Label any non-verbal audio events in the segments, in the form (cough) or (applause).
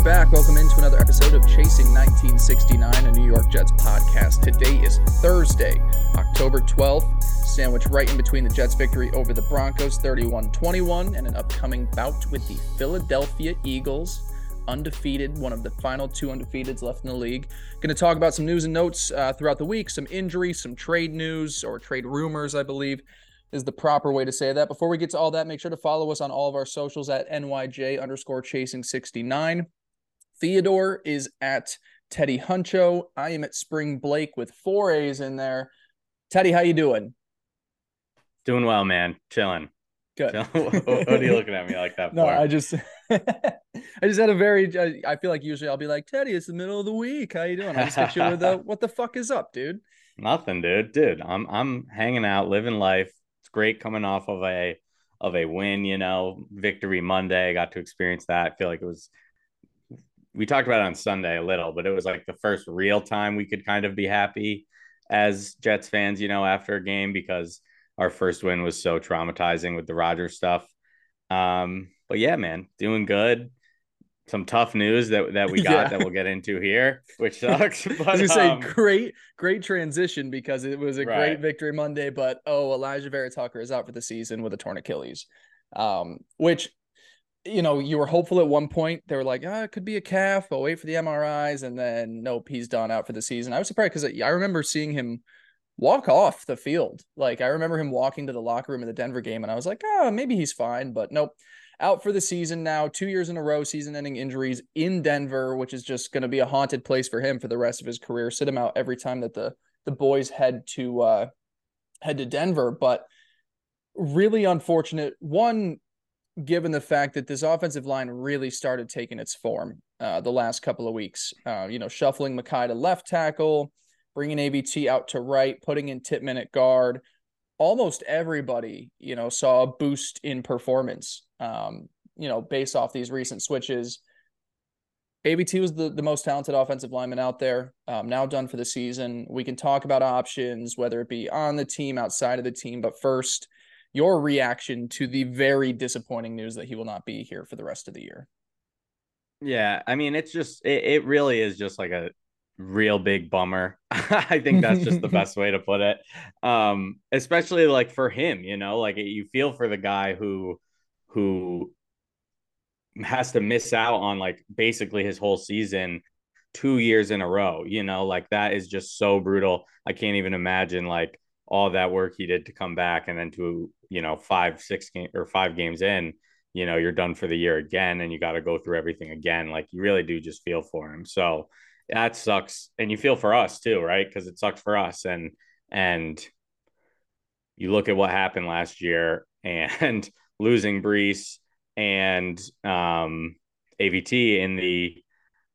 are back. Welcome into another episode of Chasing 1969, a New York Jets podcast. Today is Thursday, October 12th, sandwiched right in between the Jets' victory over the Broncos 31 21 and an upcoming bout with the Philadelphia Eagles. Undefeated, one of the final two undefeateds left in the league. Going to talk about some news and notes uh, throughout the week, some injuries, some trade news or trade rumors, I believe is the proper way to say that. Before we get to all that, make sure to follow us on all of our socials at NYJ underscore chasing 69. Theodore is at Teddy Huncho. I am at Spring Blake with four A's in there. Teddy, how you doing? Doing well, man. Chilling. Good. (laughs) what are you looking at me like that (laughs) no, for? I just, (laughs) I just had a very. I feel like usually I'll be like Teddy. It's the middle of the week. How you doing? I just hit you with a, what the fuck is up, dude? Nothing, dude. Dude, I'm I'm hanging out, living life. It's great coming off of a of a win. You know, victory Monday. I got to experience that. I feel like it was. We talked about it on Sunday a little, but it was like the first real time we could kind of be happy as Jets fans. You know, after a game because our first win was so traumatizing with the Rodgers stuff. Um, but yeah, man, doing good. Some tough news that, that we (laughs) got Yeah. that we'll get into here, which (laughs) sucks. But I was gonna say um, great, great transition because it was a great victory Monday, but oh, Alijah Vera-Tucker is out for the season with a torn Achilles. Um, which you know, you were hopeful at one point. They were like, ah, it could be a calf, but wait for the MRIs, and then nope, he's done out for the season. I was surprised because I remember seeing him walk off the field. Like I remember him walking to the locker room in the Denver game, and I was like, ah, maybe he's fine, but nope. Out for the season now, two years in a row, season ending injuries in Denver, which is just going to be a haunted place for him for the rest of his career. Sit him out every time that the the boys head to uh head to Denver. But really unfortunate. One, given the fact that this offensive line really started taking its form uh, the last couple of weeks. Uh, you know, shuffling Mekhi to left tackle, bringing AVT out to right, putting in Tippmann at guard. Almost everybody, you know, saw a boost in performance. Um, you know, based off these recent switches. AVT was the, the most talented offensive lineman out there. Um, now done for the season. We can talk about options, whether it be on the team, outside of the team. But first, your reaction to the very disappointing news that he will not be here for the rest of the year. Yeah, I mean, it's just it, it really is just like a real big bummer. (laughs) I think that's just the (laughs) best way to put it. Um, especially like for him, you know, like you feel for the guy who who has to miss out on like basically his whole season two years in a row, you know, like that is just so brutal. I can't even imagine like all that work he did to come back and then to, you know, five, six game or five games in, you know, you're done for the year again and you got to go through everything again. Like you really do just feel for him. So that sucks. And you feel for us too, right? Because it sucks for us. And and you look at what happened last year (laughs) and losing Breece and um AVT in the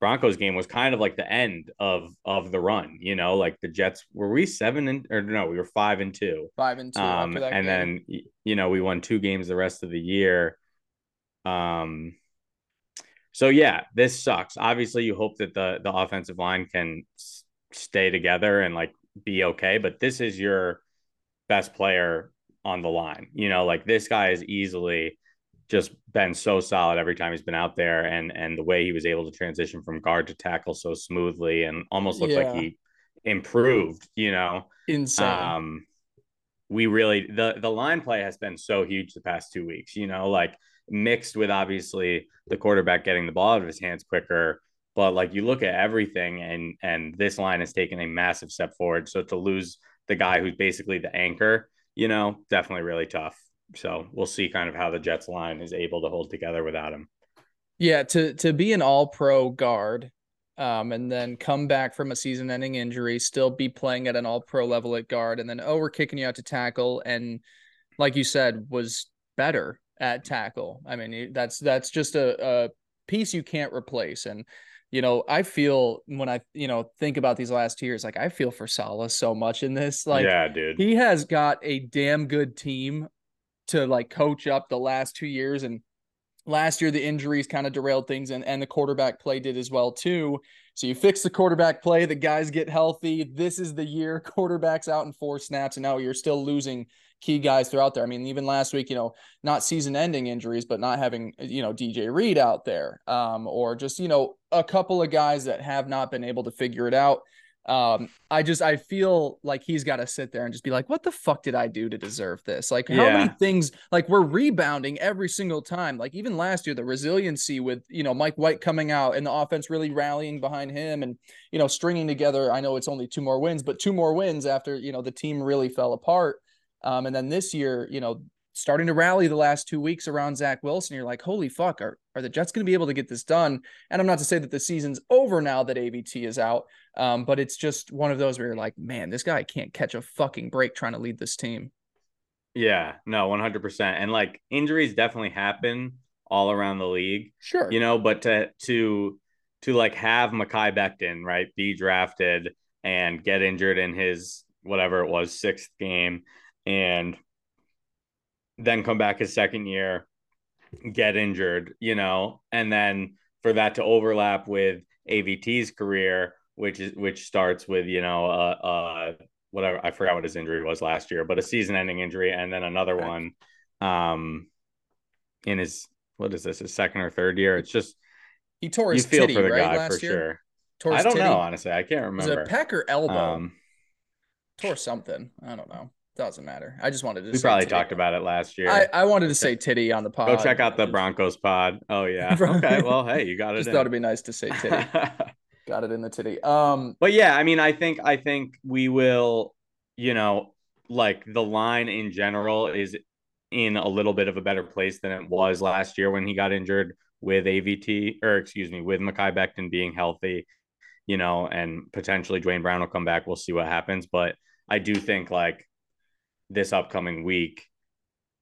Broncos game was kind of like the end of of the run, you know, like the Jets were we seven and or no, we were five and two. Five and two. Um, and game. then you know we won two games the rest of the year. Um, so yeah, this sucks. Obviously, you hope that the the offensive line can s- stay together and like be okay, but this is your best player on the line. You know, like this guy is easily just been so solid every time he's been out there, and and the way he was able to transition from guard to tackle so smoothly and almost looked Yeah. like he improved. You know, insane. um, we really the the line play has been so huge the past two weeks. You know, like mixed with obviously the quarterback getting the ball out of his hands quicker. But like you look at everything, and and this line has taken a massive step forward. So to lose the guy who's basically the anchor, you know, definitely really tough. So we'll see kind of how the Jets line is able to hold together without him. Yeah, to to be an all pro guard, um, and then come back from a season ending injury, still be playing at an all pro level at guard, and then oh, we're kicking you out to tackle, and like you said, was better at tackle. I mean, that's that's just a, a piece you can't replace. And you know, I feel when I you know think about these last years, like I feel for Saleh so much in this. Like yeah, dude. he has got a damn good team to like coach up the last two years and last year the injuries kind of derailed things and, and the quarterback play did as well too so you fix the quarterback play the guys get healthy this is the year (laughs) quarterbacks out in four snaps and now you're still losing key guys throughout there. I mean, even last week, you know, not season ending injuries, but not having, you know, DJ Reed out there, um, or just, you know, a couple of guys that have not been able to figure it out. Um, I just I feel like he's got to sit there and just be like, what the fuck did I do to deserve this? Like, how Yeah. many things like we're rebounding every single time. Like even last year, the resiliency with you know Mike White coming out and the offense really rallying behind him and you know stringing together. I know it's only two more wins, but two more wins after you know the team really fell apart. Um, and then this year, you know, starting to rally the last two weeks around Zach Wilson, you're like, holy fuck, are, are the Jets going to be able to get this done? And I'm not to say that the season's over now that AVT is out, um, but it's just one of those where you're like, man, this guy can't catch a fucking break trying to lead this team. Yeah, no, 100%. And like injuries definitely happen all around the league, Sure. you know, but to to to like have Mekhi Becton, right, be drafted and get injured in his whatever it was, sixth game and then come back his second year, get injured, you know, and then for that to overlap with AVT's career, which is which starts with, you know, uh uh whatever I forgot what his injury was last year, but a season-ending injury, and then another one, um, in his what is this his second or third year? It's just He tore you his feel titty, for the right? guy for year. sure. Tore I don't titty. know honestly. I can't Was remember. it a pec or elbow? Um, tore something. I don't know. Doesn't matter. I just wanted to. we probably titty. talked about it last year. I, I wanted to say titty on the pod. Go check out the Broncos pod. Oh (laughs) yeah. Okay. Well, hey, you got (laughs) it. Just in. thought it'd be nice to say titty. (laughs) Got it in the titty. Um, but yeah, I mean, I think I think we will, you know, like the line in general is in a little bit of a better place than it was last year when he got injured with AVT or excuse me, with Mekhi Becton being healthy, you know, and potentially Duane Brown will come back. We'll see what happens. But I do think like this upcoming week,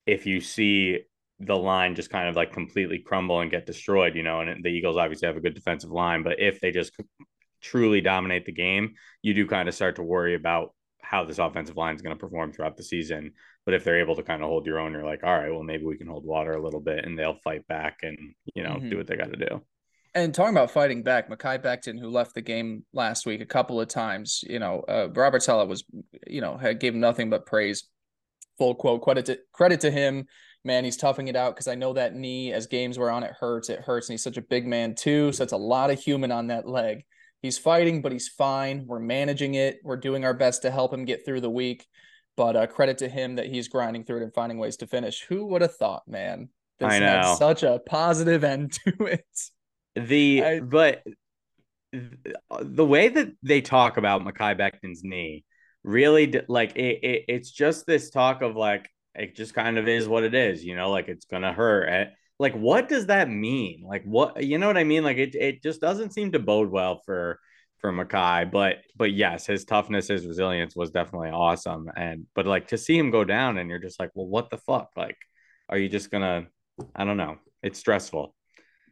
if you see the line just kind of like completely crumble and get destroyed, you know, and the Eagles obviously have a good defensive line, but if they just truly dominate the game, you do kind of start to worry about how this offensive line is going to perform throughout the season. But if they're able to kind of hold your own, you're like, all right, well, maybe we can hold water a little bit and they'll fight back and, you know, Mhm. do what they got to do. and talking about fighting back, Mekhi Becton, who left the game last week a couple of times, you know, uh, Robert Saleh was, you know, had gave him nothing but praise. Full quote credit to credit to him. Man, he's toughing it out because I know that knee as games were on, it hurts. It hurts, and he's such a big man too. So it's a lot of human on that leg. He's fighting, but he's fine. We're managing it. We're doing our best to help him get through the week. But uh, credit to him that he's grinding through it and finding ways to finish. Who would have thought, man? This I had know. such a positive (laughs) end to it. The I- but the way that they talk about Mekhi Becton's knee really like it, it it's just this talk of like it just kind of is what it is, you know, like it's gonna hurt. Eh, Like what does that mean? Like what you know what I mean? Like it it just doesn't seem to bode well for for Mekhi, but but yes, his toughness, his resilience was definitely awesome. And but like to see him go down and you're just like, well, what the fuck? Like, are you just gonna I don't know. It's stressful.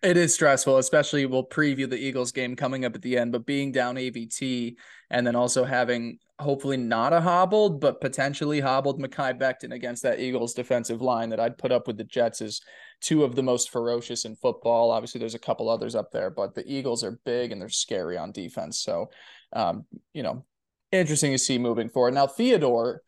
It is stressful, especially we'll preview the Eagles game coming up at the end, but being down AVT and then also having hopefully not a hobbled, but potentially hobbled Mekhi Becton against that Eagles defensive line that I'd put up with the Jets is two of the most ferocious in football. Obviously, there's a couple others up there, but the Eagles are big and they're scary on defense. So, um, you know, interesting to see moving forward. Now, Theodore,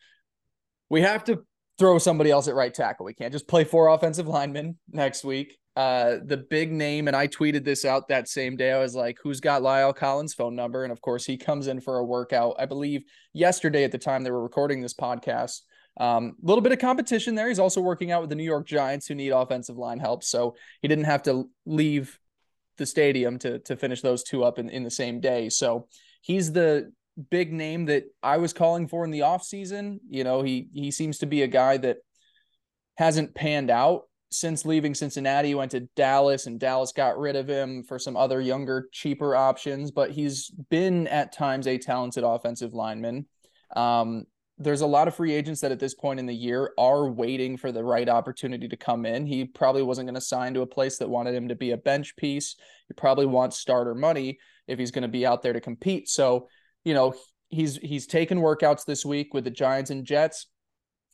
we have to throw somebody else at right tackle. We can't just play four offensive linemen next week. Uh, the big name, and I tweeted this out that same day. I was like, "Who's got La'el Collins' phone number?" And of course, he comes in for a workout. I believe yesterday at the time they were recording this podcast. Um, a um, little bit of competition there. He's also working out with the New York Giants, who need offensive line help. So he didn't have to leave the stadium to to finish those two up in, in the same day. So he's the big name that I was calling for in the offseason. You know, he he seems to be a guy that hasn't panned out since leaving Cincinnati. He went to Dallas and Dallas got rid of him for some other younger, cheaper options, but he's been at times a talented offensive lineman. Um, there's a lot of free agents that at this point in the year are waiting for the right opportunity to come in. He probably wasn't going to sign to a place that wanted him to be a bench piece. He probably wants starter money if he's going to be out there to compete. So, you know, he's he's taken workouts this week with the Giants and Jets,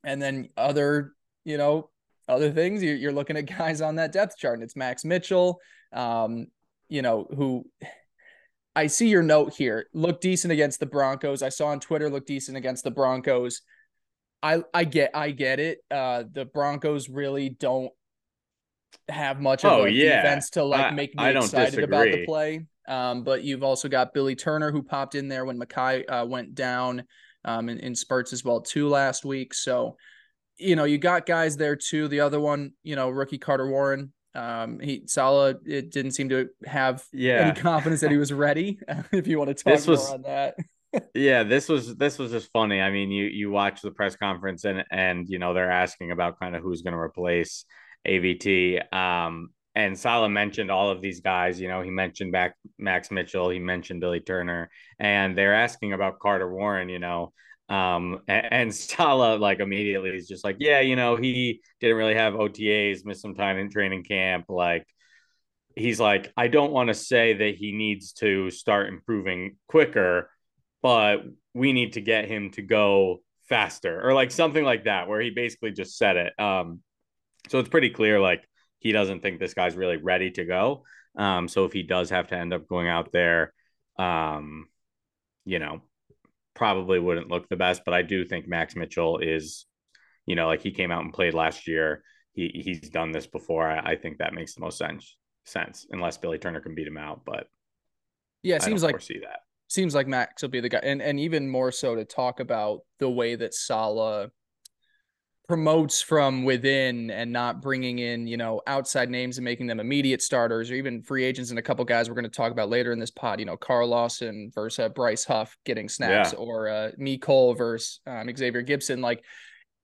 and then other, you know, other things. You're, you're looking at guys on that depth chart, and it's Max Mitchell, um, you know, who I see your note here. Look decent against the Broncos. I saw on Twitter look decent against the Broncos. I I get I get it. Uh, the Broncos really don't have much of Oh, a yeah. defense to like make me I excited about the play. Um, but you've also got Billy Turner who popped in there when Mekhi uh, went down um, in, in spurts as well too last week. So you know you got guys there too. The other one, you know, rookie Carter Warren. Um, he Saleh it didn't seem to have Yeah. any confidence that he was ready. (laughs) if you want to talk This was- more on that, (laughs) Yeah, this was this was just funny. I mean, you you watch the press conference and and you know they're asking about kind of who's going to replace AVT. Um, and Saleh mentioned all of these guys. You know, he mentioned back Max Mitchell, he mentioned Billy Turner, and they're asking about Carter Warren. You know, um, and, and (laughs) Saleh like immediately is just like, yeah, you know, he didn't really have OTAs, missed some time in training camp, like. He's like, I don't want to say that he needs to start improving quicker, but we need to get him to go faster or like something like that where he basically just said it um so it's pretty clear like he doesn't think this guy's really ready to go um so if he does have to end up going out there um you know probably wouldn't look the best but i do think max mitchell is you know like he came out and played last year. He he's done this before. I, I think that makes the most sense sense unless billy turner can beat him out but yeah, it I seems like foresee that. seems like Max will be the guy, and and even more so to talk about the way that Saleh promotes from within and not bringing in you know outside names and making them immediate starters or even free agents and a couple guys we're going to talk about later in this pod. You know, Carl Lawson versus uh, Bryce Huff getting snaps, Yeah. or uh, Mecole versus um, Xavier Gipson. Like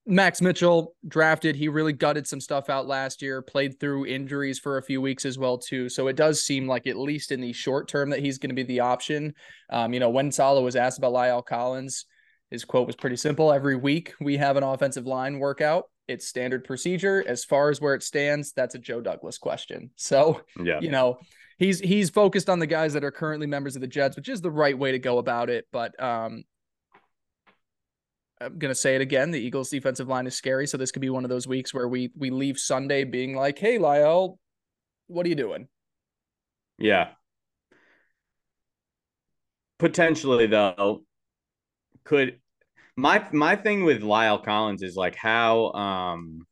Max Mitchell drafted, he really gutted some stuff out last year, played through injuries for a few weeks as well too. So it does seem like at least in the short term that he's going to be the option. Um, you know, when Saleh was asked about La'el Collins, his quote was pretty simple. Every week we have an offensive line workout. It's standard procedure. As far as where it stands, that's a Joe Douglas question. So, yeah you know, he's he's focused on the guys that are currently members of the Jets, which is the right way to go about it. But um I'm gonna say it again. The Eagles' defensive line is scary, so this could be one of those weeks where we we leave Sunday being like, "Hey, La'el, what are you doing?" Yeah. Potentially though, could my my thing with La'el Collins is like how um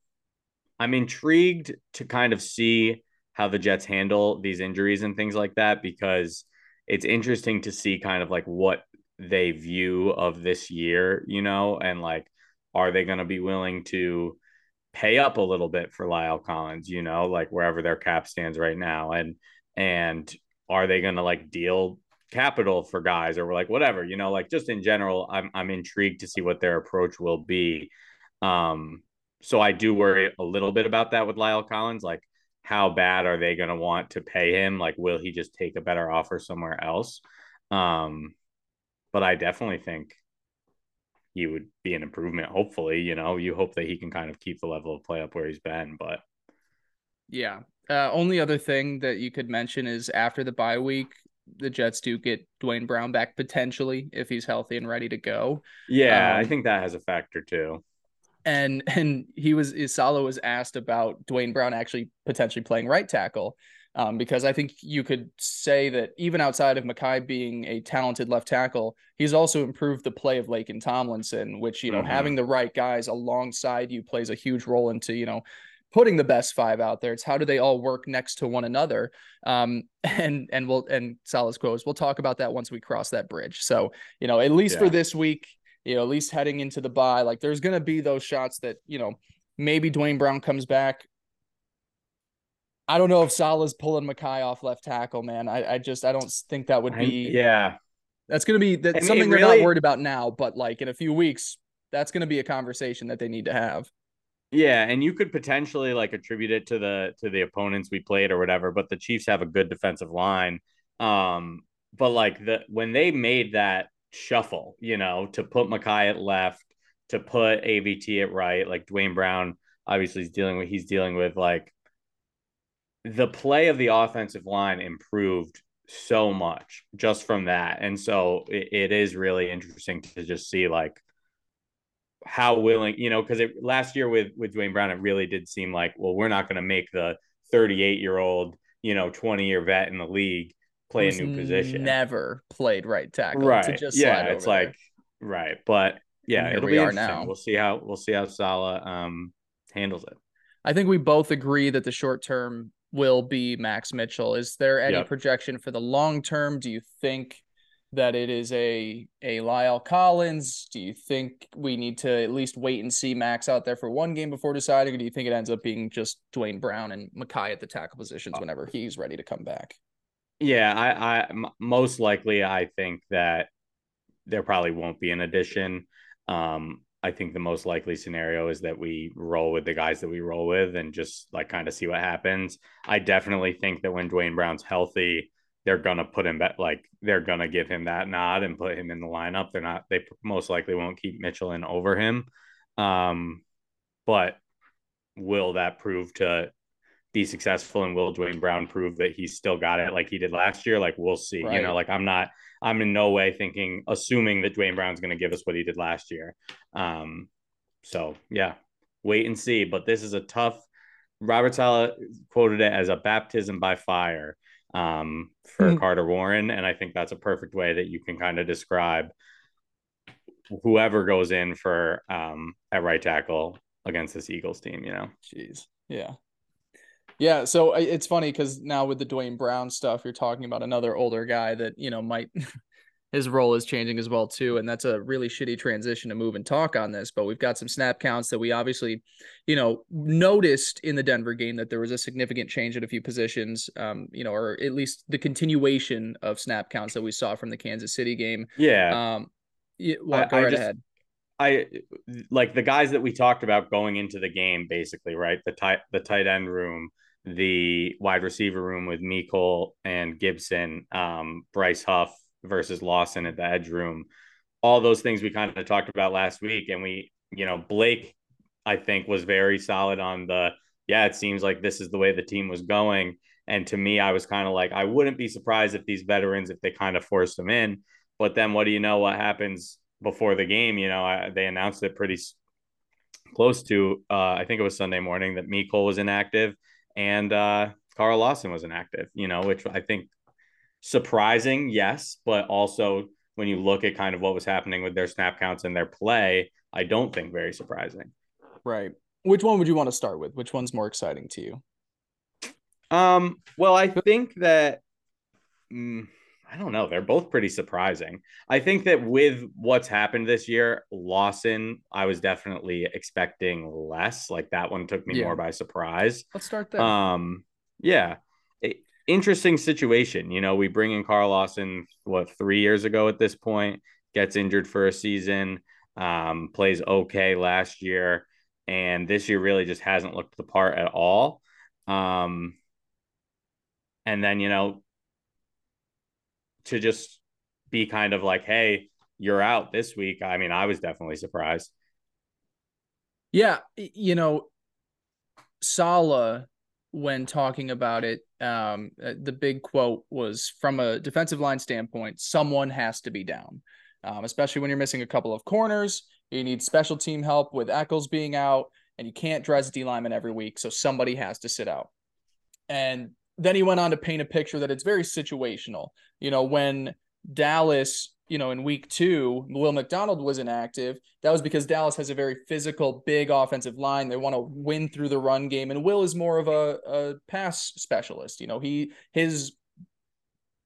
I'm intrigued to kind of see how the Jets handle these injuries and things like that because it's interesting to see kind of like what they view of this year, you know, and like are they going to be willing to pay up a little bit for La'el Collins, you know, like wherever their cap stands right now? And and are they going to like deal capital for guys or we're like whatever, you know, like just in general, I'm I'm intrigued to see what their approach will be. Um so I do worry a little bit about that with La'el Collins like how bad are they going to want to pay him? Like will he just take a better offer somewhere else? Um but I definitely think he would be an improvement. Hopefully, you know, you hope that he can kind of keep the level of play up where he's been. But Yeah. Uh, only other thing that you could mention is after the bye week, the Jets do get Duane Brown back potentially if he's healthy and ready to go. yeah, I Um, think that has a factor too. and and he was Isala was asked about Duane Brown actually potentially playing right tackle. Um, because I think you could say that even outside of Mekhi being a talented left tackle, he's also improved the play of Laken Tomlinson, which, you know, Mhm. having the right guys alongside you plays a huge role into, you know, putting the best five out there. It's how do they all work next to one another? Um, (laughs) and and we'll and Saleh's quotes, we'll talk about that once we cross that bridge. So, you know, at least for this week, you know, at least heading into the bye, like there's gonna be those shots that, you know, maybe Duane Brown comes back. I don't know if Saleh's pulling Mekhi off left tackle, man. I, I just I don't think that would I- be yeah, that's gonna be that's I mean, something it they're not worried about now, but like in a few weeks, that's gonna be a conversation that they need to have. Yeah, and you could potentially like attribute it to the to the opponents we played or whatever. But the Chiefs have a good defensive line. Um, but like the when they made that shuffle, you know, to put Mekhi at left, to put AVT at right, like Duane Brown obviously is dealing with he's dealing with like the play of the offensive line improved so much just from that. And so it, it is really interesting to just see like how willing, you know, because last year with with Duane Brown, it really did seem like, well, we're not going to make the 38 year old, you know, 20 year vet in the league play a new position. Never played right tackle. To right. just yeah. It's over like, right. But yeah, it'll be interesting. Now. We'll see how we'll see how Saleh um handles it. I think we both agree that the short term will be Max Mitchell. Is there any yep. projection for the long term? Do you think that it is a a La'el Collins? Do you think we need to at least wait and see Max out there for one game before deciding, or do you think it ends up being just Duane Brown and Mekhi at the tackle positions whenever he's ready to come back? Yeah, I, I most likely I think that there probably won't be an addition. Um, I think the most likely scenario is that we roll with the guys that we roll with and just like kind of see what happens. I definitely think that when Duane Brown's healthy, they're gonna put him back like they're gonna give him that nod and put him in the lineup. They're not they most likely won't keep Mitchell in over him. Um, but will that prove to be successful and will Duane Brown prove that he's still got it like he did last year? Like we'll see. Right. You know, like I'm not I'm in no way thinking assuming that Duane Brown's gonna give us what he did last year. Um so yeah, wait and see. But this is a tough Robert Saleh quoted it as a baptism by fire um, for mm-hmm. Carter Warren. And I think that's a perfect way that you can kind of describe whoever goes in for um, at right tackle against this Eagles team, you know? Jeez. Yeah. Yeah. So it's funny because now with the Duane Brown stuff, you're talking about another older guy that, you know, might (laughs) his role is changing as well too and that's a really shitty transition to move and talk on this but we've got some snap counts that we obviously you know noticed in the denver game that there was a significant change at a few positions um you know or at least the continuation of snap counts that we saw from the kansas city game yeah um yeah, well, go I, right just, ahead I like the guys that we talked about going into the game, basically, right? The tight the tight end room, the wide receiver room with Mecole and Gipson, um, Bryce Huff, versus Lawson at the edge room. All those things we kind of talked about last week. And we, you know, Blake, I think, was very solid on the, yeah, it seems like this is the way the team was going. And to me, I was kind of like, I wouldn't be surprised if these veterans, if they kind of forced them in. But then what do you know what happens before the game? You know, I, they announced it pretty close to, uh, I think it was Sunday morning that Mecole was inactive and uh, Carl Lawson was inactive, you know, which I think surprising, yes, but also when you look at kind of what was happening with their snap counts and their play, I don't think very surprising. Right. Which one would you want to start with? Which one's more exciting to you? Um, well, I think that mm, I don't know. They're both pretty surprising. I think that with what's happened this year, Lawson, I was definitely expecting less. Like that one took me yeah. more by surprise. Let's start there. Um, yeah interesting situation. You know, we bring in Carl Lawson, what, three years ago at this point, gets injured for a season, um, plays okay last year, and this year really just hasn't looked the part at all. Um, and then, you know, to just be kind of like, hey, you're out this week. I mean, I was definitely surprised. Yeah. You know, Saleh when talking about it, um, uh, the big quote was from a defensive line standpoint, someone has to be down, um, especially when you're missing a couple of corners. You need special team help with Echols being out, and you can't dress D lineman every week. So somebody has to sit out. And then he went on to paint a picture that it's very situational. You know, when Dallas you know, in week two, Will McDonald was inactive. That was because Dallas has a very physical, big offensive line. They want to win through the run game, and Will is more of a, a pass specialist. You know, he his,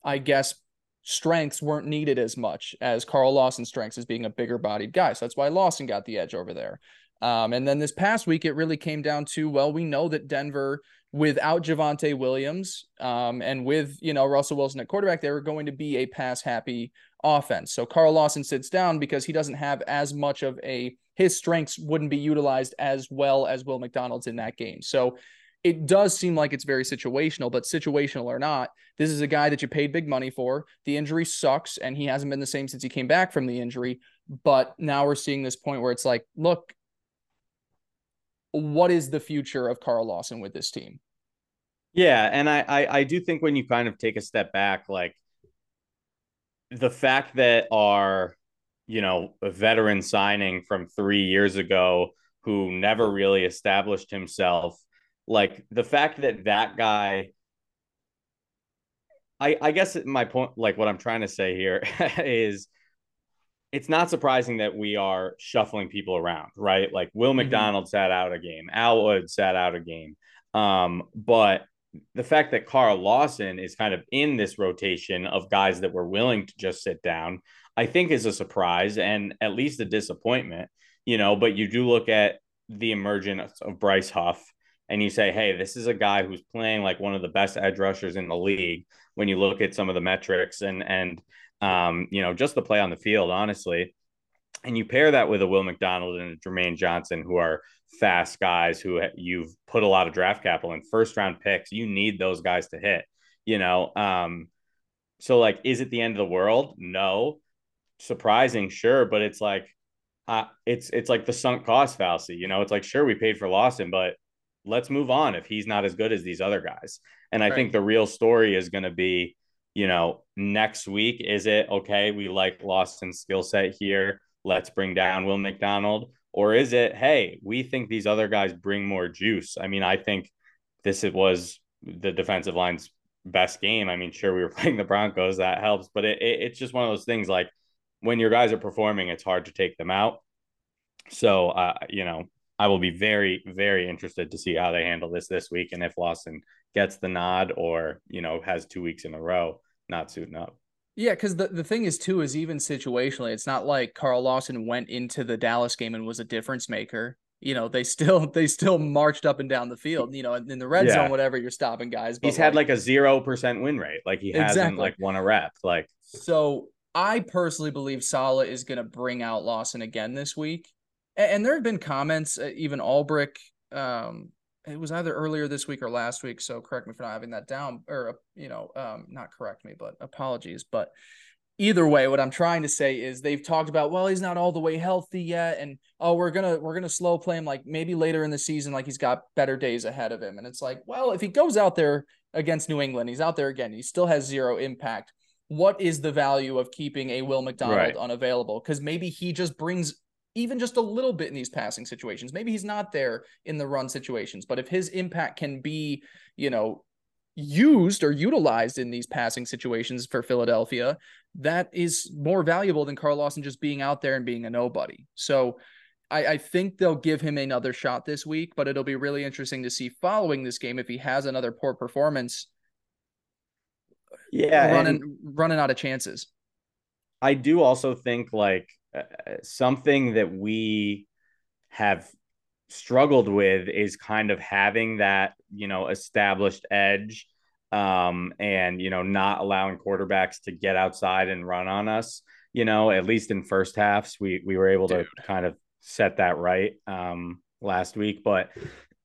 I guess, strengths weren't needed as much as Carl Lawson's strengths as being a bigger bodied guy. So that's why Lawson got the edge over there. Um, and then this past week, it really came down to well, we know that Denver without Javonte Williams um, and with you know Russell Wilson at quarterback, they were going to be a pass happy offense. So Carl Lawson sits down because he doesn't have as much of a his strengths wouldn't be utilized as well as Will McDonald's in that game. So it does seem like it's very situational, but situational or not, this is a guy that you paid big money for. The injury sucks, and he hasn't been the same since he came back from the injury. But now we're seeing this point where it's like, look, what is the future of Carl Lawson with this team? Yeah, and I, I I do think when you kind of take a step back, like the fact that our you know a veteran signing from three years ago who never really established himself like the fact that that guy i i guess my point like what i'm trying to say here (laughs) is it's not surprising that we are shuffling people around, right? Like Will Mm-hmm. McDonald sat out a game, Al Wood sat out a game. Um, but the fact that Carl Lawson is kind of in this rotation of guys that were willing to just sit down, I think is a surprise and at least a disappointment, you know. But you do look at the emergence of Bryce Huff and you say, hey, this is a guy who's playing like one of the best edge rushers in the league when you look at some of the metrics and and um, you know, just the play on the field, honestly. And you pair that with a Will McDonald and a Jermaine Johnson, who are fast guys who you've put a lot of draft capital in first round picks. You need those guys to hit, you know. Um, so like, is it the end of the world? No. Surprising, sure, but it's like uh, it's it's like the sunk cost fallacy, you know. It's like sure we paid for Lawson, but let's move on if he's not as good as these other guys. And I Right. think the real story is going to be, you know, next week is it okay? We like Lawson's skill set here. Let's bring down Will McDonald, or is it hey, we think these other guys bring more juice? I mean, I think this it was the defensive line's best game. I mean, sure we were (laughs) playing the Broncos, that helps, but it, it it's just one of those things like when your guys are performing, it's hard to take them out. So, uh, you know, I will be very, very interested to see how they handle this this week and if Lawson gets the nod or, you know, has two weeks in a row not suiting up. Yeah, because the, the thing is too is even situationally, it's not like Carl Lawson went into the Dallas game and was a difference maker. You know, they (laughs) still they still marched up and down the field. You know, in the red Yeah. zone, whatever you're stopping guys. But He's had like a 0% win rate. Like he hasn't like won a rep. Like, So I personally believe Saleh is going to bring out Lawson again this week. And, and there have been comments, uh, even Ulbrich, um, it was either earlier this week or last week. So correct me for not having that down or, uh, you know, um, not correct me, but apologies. But either way, what I'm trying to say is they've talked about, well, he's not all the way healthy yet. And, oh, we're going to, we're going to slow play him like maybe later in the season, like he's got better days ahead of him. And it's like, well, if he goes out there against New England, he's out there again, he still has zero impact what is the value of keeping a Will McDonald Right. unavailable? Because maybe he just brings even just a little bit in these passing situations. Maybe he's not there in the run situations, but if his impact can be, you know, used or utilized in these passing situations for Philadelphia, that is more valuable than Carl Lawson just being out there and being a nobody. So I, I think they'll give him another shot this week, but it'll be really interesting to see following this game if he has another poor performance yeah. running running out of chances. I do also think like uh, something that we have struggled with is kind of having that, you know, established edge um and you know not allowing quarterbacks to get outside and run on us, you know, at least in first halves we we were able Dude. to kind of set that right um last week, but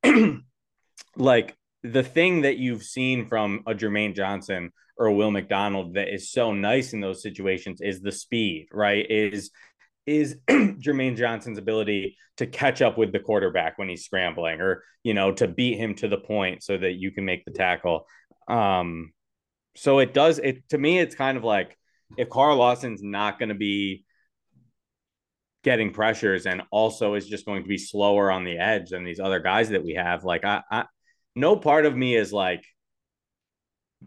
(clears throat) like the thing that you've seen from a Jermaine Johnson or a Will McDonald that is so nice in those situations is the speed, right? Is is (clears throat) Jermaine Johnson's ability to catch up with the quarterback when he's scrambling or, you know, to beat him to the point so that you can make the tackle. Um so it does it to me it's kind of like if Carl Lawson's not going to be getting pressures and also is just going to be slower on the edge than these other guys that we have like I, I no part of me is like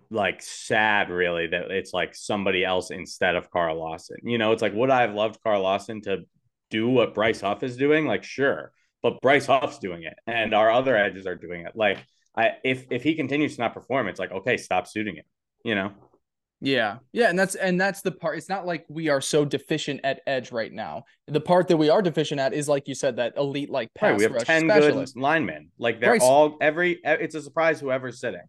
like sad really that it's like somebody else instead of Carl Lawson. You know, it's like would I have loved Carl Lawson to do what Bryce Huff is doing? Like sure, but Bryce Huff's doing it and our other edges are doing it. Like I if if he continues to not perform, it's like okay, stop suiting it. You know. Yeah. Yeah, and that's and that's the part. It's not like we are so deficient at edge right now. The part that we are deficient at is like you said that elite like pass Right, we have rush 10 specialist. good linemen. Like they're Bryce- all every it's a surprise whoever's sitting.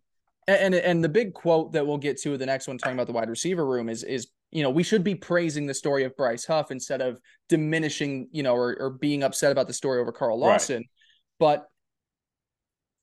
And, and the big quote that we'll get to the next one talking about the wide receiver room is is you know we should be praising the story of Bryce Huff instead of diminishing you know or, or being upset about the story over Carl Right. Lawson. But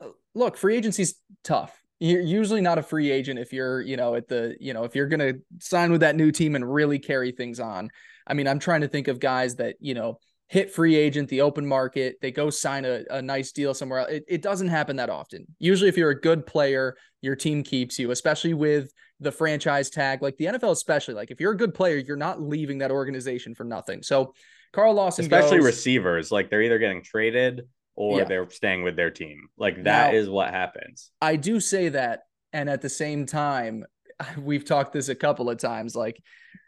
uh, look, free agency's tough. You're usually not a free agent if you're you know at the you know if you're gonna sign with that new team and really carry things on. I mean, I'm trying to think of guys that you know hit free agent, the open market, they go sign a, a nice deal somewhere else. It, it doesn't happen that often. Usually, if you're a good player, your team keeps you, especially with the franchise tag, like the NFL, especially. Like if you're a good player, you're not leaving that organization for nothing. So Carl Lawson, Especially goes, receivers, like they're either getting traded or Yeah. they're staying with their team. Like that is Now- what happens. I do say that, and at the same time, (laughs) we've talked this a couple of times. Like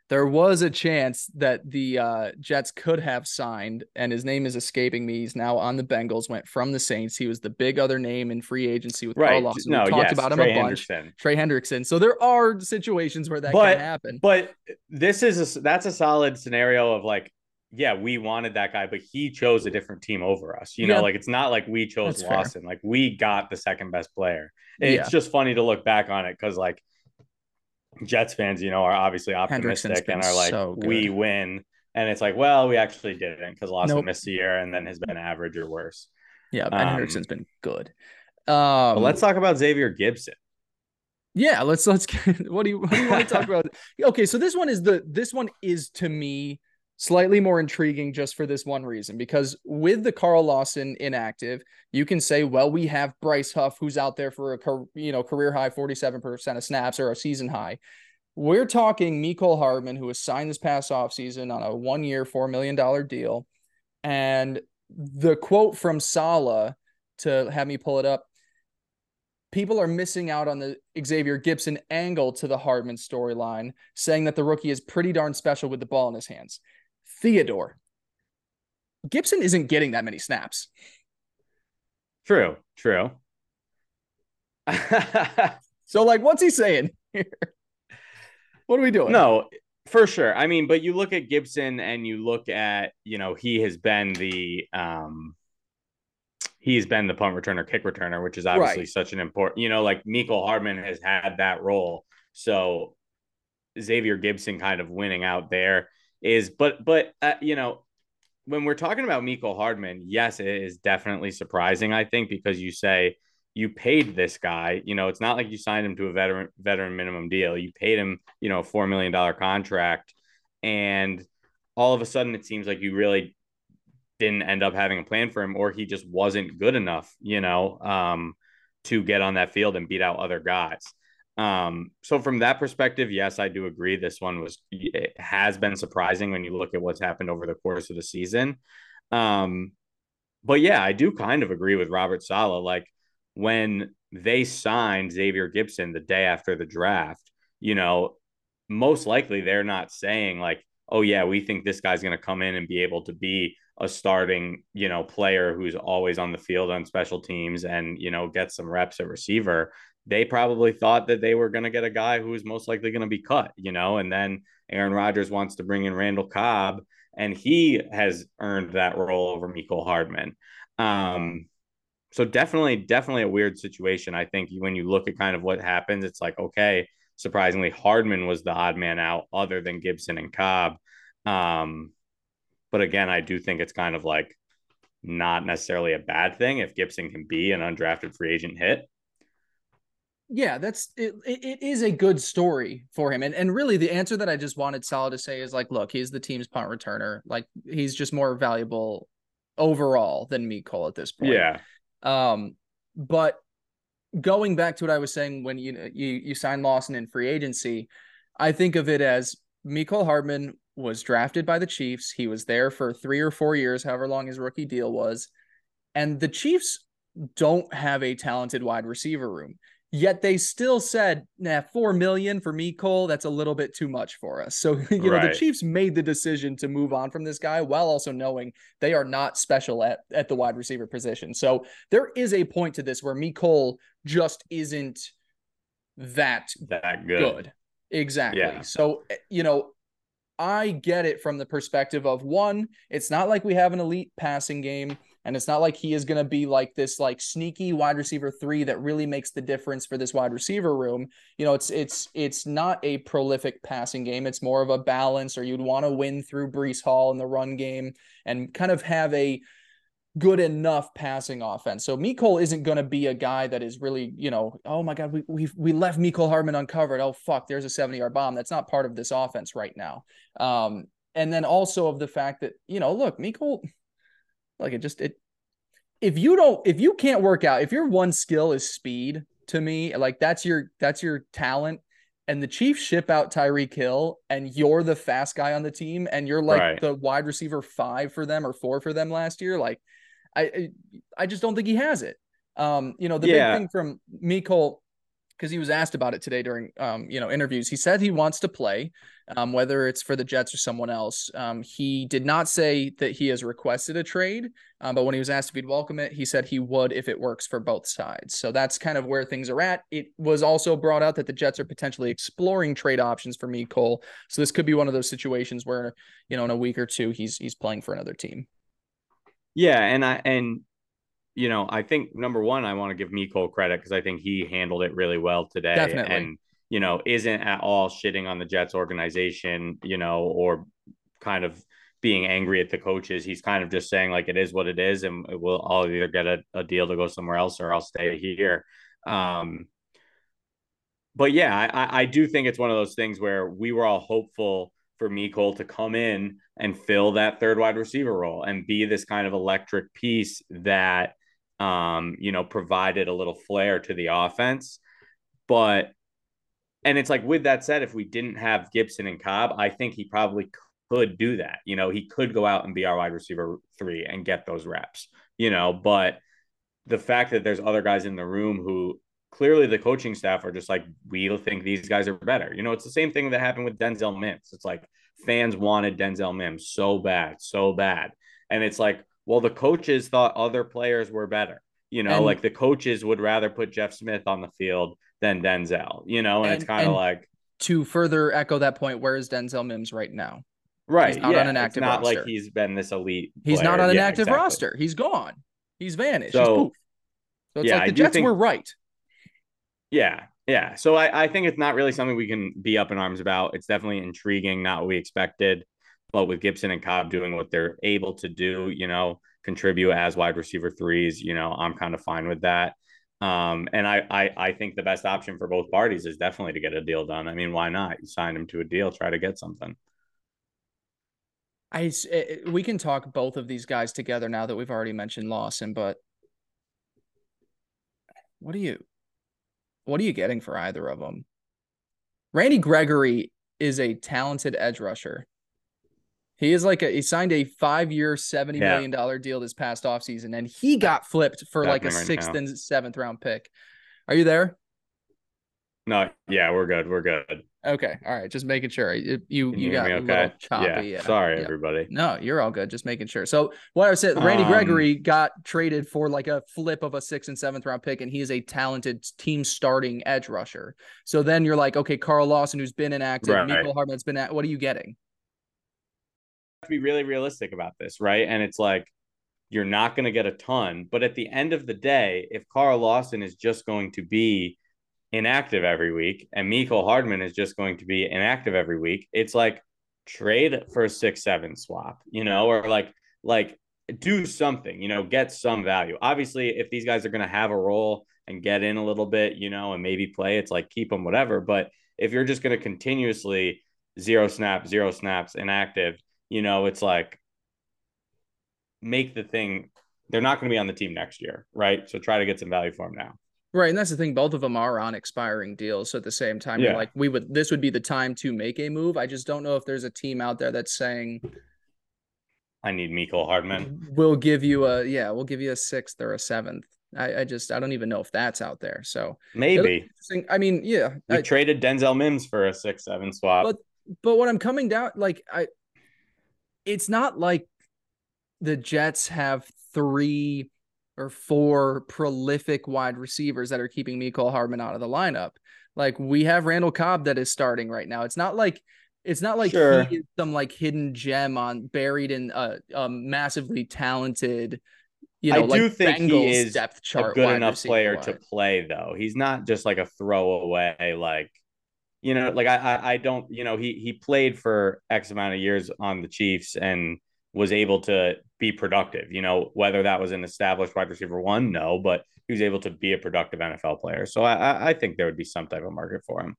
there was a chance that the uh, Jets could have signed, and his name is escaping me. He's now on the Bengals, went from the Saints. He was the big other name in free agency with right. Carl Lawson. No, we talked yes, about him Trey a bunch. Hendrickson. Trey Hendrickson. So there are situations where that But- can happen. But this is a, that's a solid scenario of like, yeah, we wanted that guy, but he chose a different team over us. You Yeah. know, like it's not like we chose That's fair. Lawson. Like we got the second best player. It's Yeah. just funny to look back on it because like Jets fans, you know, are obviously optimistic and are like, so we win. And it's like, well, we actually didn't because Lawson Nope. missed a year and then has been average or worse. Yeah, and Um, Hendrickson's been good. Um, let's talk about Xavier Gipson. Yeah, let's let's get (laughs) what do you what do you want to talk (laughs) about? Okay, so this one is the this one is to me slightly more intriguing just for this one reason because with the Carl Lawson inactive, you can say, well, we have Bryce Huff who's out there for a you know career high 47% of snaps or a season high. We're talking Mecole Hardman, who was signed this past offseason on a one year, $4 million deal. And the quote from Saleh to have me pull it up people are missing out on the Xavier Gipson angle to the Hardman storyline, saying that the rookie is pretty darn special with the ball in his hands. Theodore. Gipson isn't getting that many snaps. True, true. (laughs) So, like, what's he saying here? (laughs) What are we doing? No, for sure. I mean, but you look at Gipson and you look at, you know, he has been the um he's been the punt returner, kick returner, which is obviously Right. such an important, you know, like Mecole Hardman has had that role. So Xavier Gipson kind of winning out there is but but uh, you know, when we're talking about Mecole Hardman, yes, it is definitely surprising, I think, because you say you paid this guy, you know, it's not like you signed him to a veteran veteran minimum deal. You paid him, you know, a four million dollar contract, and all of a sudden it seems like you really didn't end up having a plan for him, or he just wasn't good enough, you know, um, to get on that field and beat out other guys. Um, so from that perspective, yes, I do agree. This one was it has been surprising when you look at what's happened over the course of the season. Um, but yeah, I do kind of agree with Robert Saleh. Like when they signed Xavier Gipson the day after the draft, you know, most likely they're not saying like, oh yeah, we think this guy's going to come in and be able to be a starting, you know, player who's always on the field on special teams and, you know, get some reps at receiver. They probably thought that they were going to get a guy who was most likely going to be cut, you know, and then Aaron Rodgers wants to bring in Randall Cobb and he has earned that role over Mecole Hardman. Um, so definitely, definitely a weird situation. I think when you look at kind of what happens, it's like, okay, surprisingly, Hardman was the odd man out other than Gipson and Cobb. Um, but again, I do think it's kind of like not necessarily a bad thing if Gipson can be an undrafted free agent hit. Yeah, that's it, it. Is a good story for him, and and really the answer that I just wanted Saleh to say is like, look, he's the team's punt returner. Like he's just more valuable overall than Mecole at this point. Yeah. Um, but going back to what I was saying when you you you signed Lawson in free agency, I think of it as Mecole Hardman was drafted by the Chiefs. He was there for three or four years, however long his rookie deal was, and the Chiefs don't have a talented wide receiver room. Yet they still said, "Nah, four million for Mecole, that's a little bit too much for us." So (laughs) you know the Chiefs made the decision to move on from this guy, while also knowing they are not special at at the wide receiver position. So there is a point to this where Mecole just isn't that That good. good. Exactly. Yeah. So, eh, you know, I get it from the perspective of one, it's not like we have an elite passing game, and it's not like he is going to be like this like sneaky wide receiver 3 that really makes the difference for this wide receiver room. You know, it's it's it's not a prolific passing game. It's more of a balance or you'd want to win through Breece Hall in the run game and kind of have a good enough passing offense. So Mecole isn't going to be a guy that is really, you know, oh my God, we we we left Mecole Hardman uncovered. Oh fuck, there's a 70 yard bomb. That's not part of this offense right now. Um, and then also of the fact that you know, look, Mecole, like it just it. If you don't, if you can't work out, if your one skill is speed, to me, like that's your that's your talent. And the Chiefs ship out Tyreek Hill, and you're the fast guy on the team, and you're like Right. the wide receiver five for them or four for them last year. Like, I I- just don't think he has it. Um, you know, the Yeah. big thing from Mecole, because he was asked about it today during um, you know interviews. He said he wants to play, um, whether it's for the Jets or someone else. Um, he did not say that he has requested a trade, um, but when he was asked if he'd welcome it, he said he would if it works for both sides. So that's kind of where things are at. It was also brought out that the Jets are potentially exploring trade options for Mecole. So this could be one of those situations where you know in a week or two he's he's playing for another team. Yeah, and I and you know, I think number one, I want to give Mecole credit because I think he handled it really well today. Definitely. And, you know, isn't at all shitting on the Jets organization, you know, or kind of being angry at the coaches. He's kind of just saying like it is what it is, and we'll I'll either get a, a deal to go somewhere else or I'll stay here. Um, but yeah, I, I do think it's one of those things where we were all hopeful for Mecole to come in and fill that third wide receiver role and be this kind of electric piece that um, you know, provided a little flair to the offense. But and it's like with that said, if we didn't have Gipson and Cobb, I think he probably could do that. You know, he could go out and be our wide receiver three and get those reps, you know, but the fact that there's other guys in the room who clearly the coaching staff are just like, we think these guys are better. You know, it's the same thing that happened with Denzel Mims. It's like fans wanted Denzel Mims so bad, so bad. And it's like, well, the coaches thought other players were better. You know, and, like the coaches would rather put Jeff Smith on the field than Denzel, you know, and, and it's kind of like to further echo that point, where is Denzel Mims right now? Right. He's not yeah, on an active it's not roster. like he's been this elite. He's not on an yeah, active exactly. roster. He's gone. He's vanished. So, He's poof. So it's yeah, like the Jets think, were right. Yeah. Yeah. So I, I think it's not really something we can be up in arms about. It's definitely intriguing, not what we expected. But with Gipson and Cobb doing what they're able to do, you know, contribute as wide receiver threes, you know, I'm kind of fine with that. Um, and I, I, I think the best option for both parties is definitely to get a deal done. I mean, why not? You signed him to a deal, try to get something. I eh, eh, we can talk both of these guys together now that we've already mentioned Lawson, but what are you what are you getting for either of them? Randy Gregory is a talented edge rusher. He is like a he signed a five year, seventy yeah. million dollar deal this past offseason, and he got flipped for like a right sixth now. and seventh round pick. Are you there? No, yeah, we're good. We're good. Okay, all right. Just making sure you you, you got okay? a little choppy. Yeah. yeah. Sorry, yeah. everybody. No, you're all good. Just making sure. So what I said, Randy um, Gregory got traded for like a flip of a sixth and seventh round pick, and he is a talented team starting edge rusher. So then you're like, okay, Carl Lawson, who's been inactive, right. Mecole Hardman's been at. What are you getting? To be really realistic about this, right? And it's like you're not going to get a ton, but at the end of the day, if Carl Lawson is just going to be inactive every week and Mecole Hardman is just going to be inactive every week, it's like trade for a six seven swap, you know, or like like do something, you know, get some value. Obviously, if these guys are going to have a role and get in a little bit, you know, and maybe play, it's like keep them whatever. But if you're just going to continuously zero snaps, zero snaps, inactive, you know, it's like make the thing. They're not going to be on the team next year, right? So try to get some value for them now. Right, and that's the thing. Both of them are on expiring deals. So at the same time, yeah. like we would, this would be the time to make a move. I just don't know if there's a team out there that's saying, "I need Mecole Hardman." We'll give you a yeah, we'll give you a sixth or a seventh. I, I just I don't even know if that's out there. So maybe. I mean, yeah, we I, traded Denzel Mims for a six seven swap. But but what I'm coming down like I it's not like the Jets have three or four prolific wide receivers that are keeping Mecole Hardman out of the lineup. Like we have Randall Cobb that is starting right now. It's not like it's not like sure. he is some like hidden gem on buried in a, a massively talented. You know, I do think Bengals he is depth chart a good enough player wide. to play though. He's not just like a throwaway like you know, like I, I, don't, you know, he he played for X amount of years on the Chiefs and was able to be productive. You know, whether that was an established wide receiver one, no, but he was able to be a productive NFL player. So I, I think there would be some type of market for him.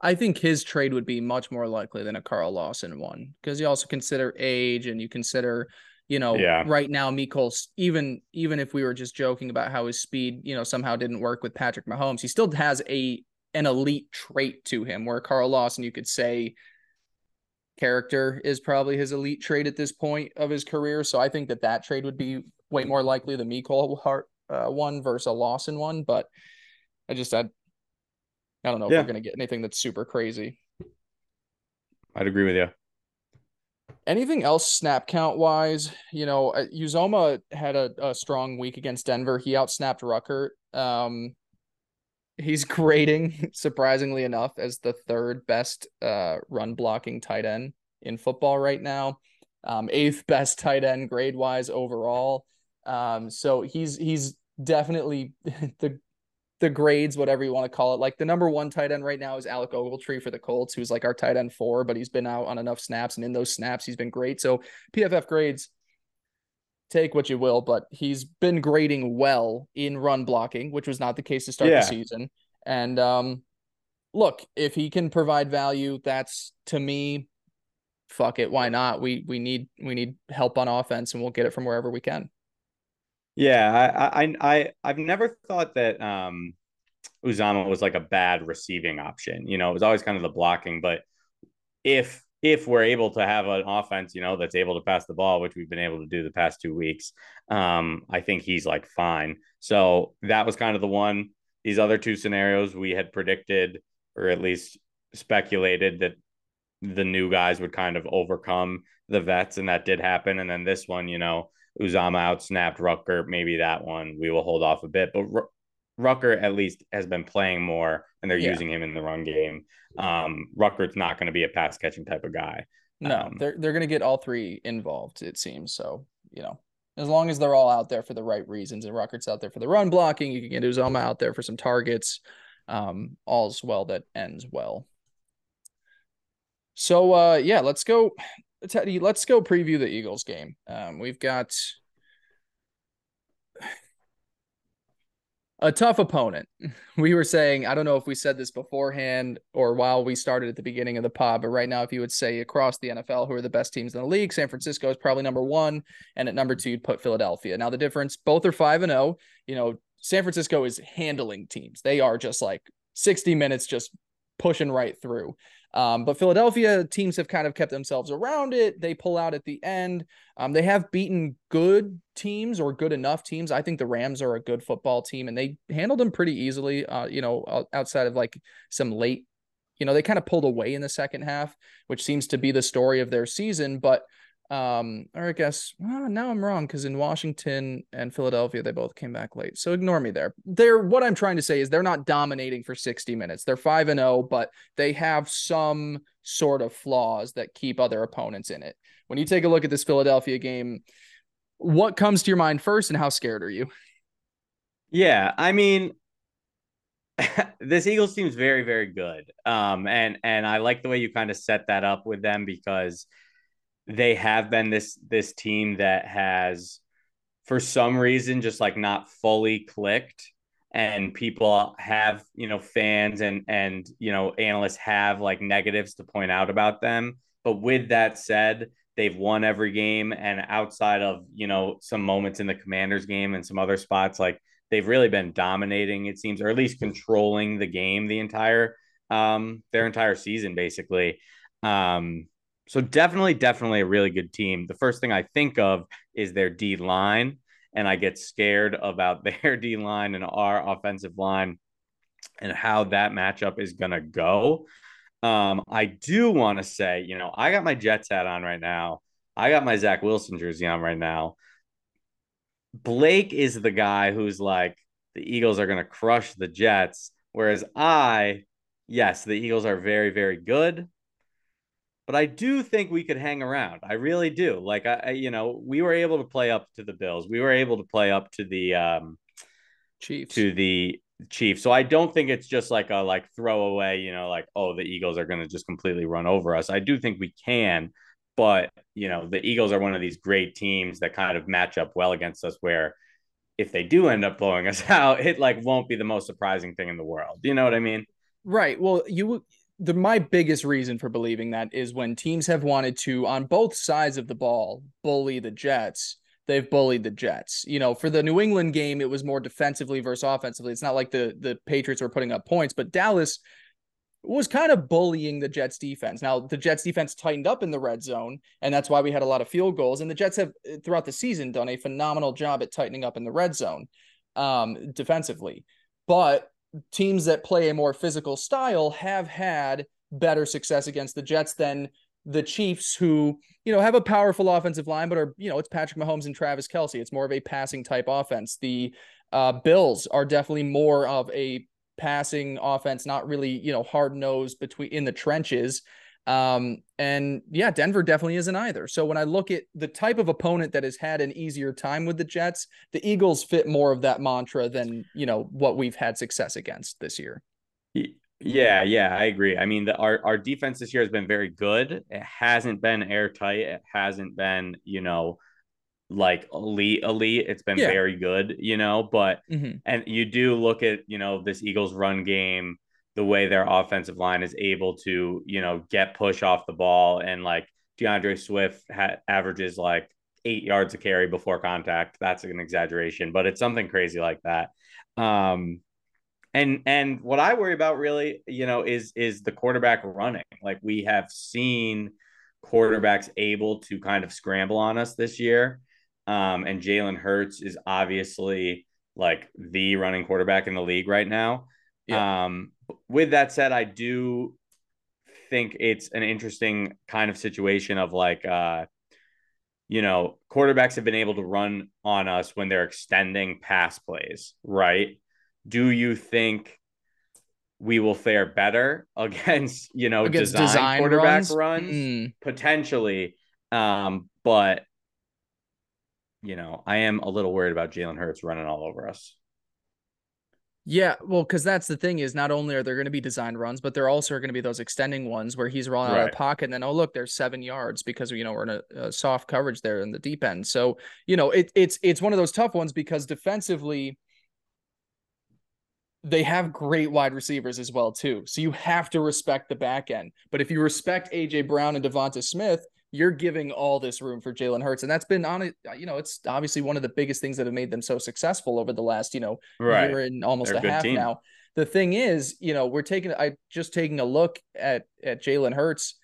I think his trade would be much more likely than a Carl Lawson one because you also consider age and you consider, you know, yeah. right now Mecole's even even if we were just joking about how his speed, you know, somehow didn't work with Patrick Mahomes, he still has a an elite trait to him. Where Carl Lawson, you could say character is probably his elite trait at this point of his career. So I think that that trade would be way more likely the Mecole Hart uh, one versus a Lawson one. But I just I I don't know if Yeah. we're gonna get anything that's super crazy. I'd agree with you. Anything else snap count wise? You know, uh, Uzomah had a, a strong week against Denver. He outsnapped Ruckert. Um, he's grading (laughs) surprisingly enough as the third best uh, run blocking tight end in football right now. Um, eighth best tight end grade wise overall. Um, so he's he's definitely (laughs) the the grades, whatever you want to call it. Like the number one tight end right now is Alec Ogletree for the Colts, who's like our tight end four, but he's been out on enough snaps, and in those snaps, he's been great. So PFF grades, take what you will, but he's been grading well in run blocking, which was not the case to start Yeah. the season. And um, look, if he can provide value, that's to me, fuck it, why not? We we need we need help on offense, and we'll get it from wherever we can. Yeah, I, I, I, I've never thought that um, Uzomah was like a bad receiving option. You know, it was always kind of the blocking. But if if we're able to have an offense, you know, that's able to pass the ball, which we've been able to do the past two weeks, um, I think he's like fine. So that was kind of the one. These other two scenarios we had predicted, or at least speculated that the new guys would kind of overcome the vets, and that did happen. And then this one, you know, Uzomah out snapped Ruckert. Maybe that one we will hold off a bit, but Ruckert at least has been playing more, and they're Yeah. using him in the run game. Um, Ruckert's not going to be a pass catching type of guy. No, Um, they're they're gonna get all three involved, it seems. So, you know, as long as they're all out there for the right reasons and Ruckert's out there for the run blocking, you can get Uzomah out there for some targets. Um, all's well that ends well. So uh yeah, let's go Teddy, let's go preview the Eagles game. Um, we've got a tough opponent. (laughs) We were saying, I don't know if we said this beforehand or while we started at the beginning of the pod, but right now, if you would say across the NFL, who are the best teams in the league, San Francisco is probably number one. And at number two, you'd put Philadelphia. Now, the difference, both are 5 and 0. You know, San Francisco is handling teams, they are just like 60 minutes, just pushing right through. Um, but Philadelphia teams have kind of kept themselves around it. They pull out at the end. Um, they have beaten good teams or good enough teams. I think the Rams are a good football team, and they handled them pretty easily. Uh, you know, outside of like some late, you know, they kind of pulled away in the second half, which seems to be the story of their season. But um, or I guess well, now I'm wrong because in Washington and Philadelphia they both came back late. So ignore me there. They're what I'm trying to say is they're not dominating for 60 minutes. They're five and zero, but they have some sort of flaws that keep other opponents in it. When you take a look at this Philadelphia game, what comes to your mind first, and how scared are you? Yeah, I mean, (laughs) this Eagles team's very, very good. Um, and and I like the way you kind of set that up with them because they have been this this team that has, for some reason, just like not fully clicked, and people have you know fans and and you know analysts have like negatives to point out about them. But with that said, they've won every game, and outside of you know some moments in the Commanders game and some other spots like they've really been dominating it seems or at least controlling the game the entire um their entire season basically. Um so definitely definitely a really good team. The first thing i think of is their d line and i get scared about (laughs) their d line and our offensive line and how that matchup is going to go. Um i do want to say you know i got my jets hat on right now. I got my zach wilson jersey on right now. Blake is the guy who's like the Eagles are going to crush the Jets, whereas I, yes, the Eagles are very very good, but I do think we could hang around. I really do. Like I, you know, we were able to play up to the Bills. We were able to play up to the um Chiefs. to the Chiefs. So I don't think it's just like a like throwaway, you know, like oh the Eagles are going to just completely run over us. I do think we can, but you know the Eagles are one of these great teams that kind of match up well against us. Where if they do end up blowing us (laughs) out, it like won't be the most surprising thing in the world. You know what I mean? Right. Well, you the my biggest reason for believing that is when teams have wanted to on both sides of the ball bully the Jets, they've bullied the Jets. You know, for the New England game, it was more defensively versus offensively. It's not like the the Patriots were putting up points, but Dallas was kind of bullying the Jets defense. Now, the Jets defense tightened up in the red zone, and that's why we had a lot of field goals. And the Jets have throughout the season done a phenomenal job at tightening up in the red zone um defensively. But teams that play a more physical style have had better success against the Jets than the Chiefs, who, you know, have a powerful offensive line, but are, you know, it's Patrick Mahomes and Travis Kelce. It's more of a passing type offense. The uh, Bills are definitely more of a passing offense, not really, you know, hard nosed between in the trenches. Um, and yeah, Denver definitely isn't either. So when I look at the type of opponent that has had an easier time with the Jets, the Eagles fit more of that mantra than, you know, what we've had success against this year. Yeah, yeah, I agree. I mean, the, our our defense this year has been very good. It hasn't been airtight. It hasn't been, you know, like elite elite. It's been yeah. very good, you know. But mm-hmm. and you do look at you know this Eagles run game, the way their offensive line is able to you know get push off the ball, and like D'Andre Swift ha- averages like eight yards of carry before contact. That's an exaggeration, but it's something crazy like that. Um, and and what I worry about really, you know, is is the quarterback running. Like we have seen quarterbacks able to kind of scramble on us this year. Um, and Jalen Hurts is obviously like the running quarterback in the league right now. Yeah. Um, with that said, I do think it's an interesting kind of situation of like uh you know, quarterbacks have been able to run on us when they're extending pass plays, right? do you think we will fare better (laughs) against you know against design, design quarterback runs, runs? Mm. potentially um but you know i am a little worried about jalen hurts running all over us yeah, well, because that's the thing is not only are there going to be design runs, but there also are going to be those extending ones where he's rolling right. out of pocket and then oh look, there's seven yards because you know we're in a, a, soft coverage there in the deep end. So you know it, it's it's one of those tough ones because defensively, they have great wide receivers as well too. So you have to respect the back end. But if you respect AJ Brown and DeVonta Smith, you're giving all this room for Jalen Hurts, and that's been on it. You know, it's obviously one of the biggest things that have made them so successful over the last you know right. year and almost They're a, half team. now. The thing is, you know, we're taking I just taking a look at at Jalen Hurts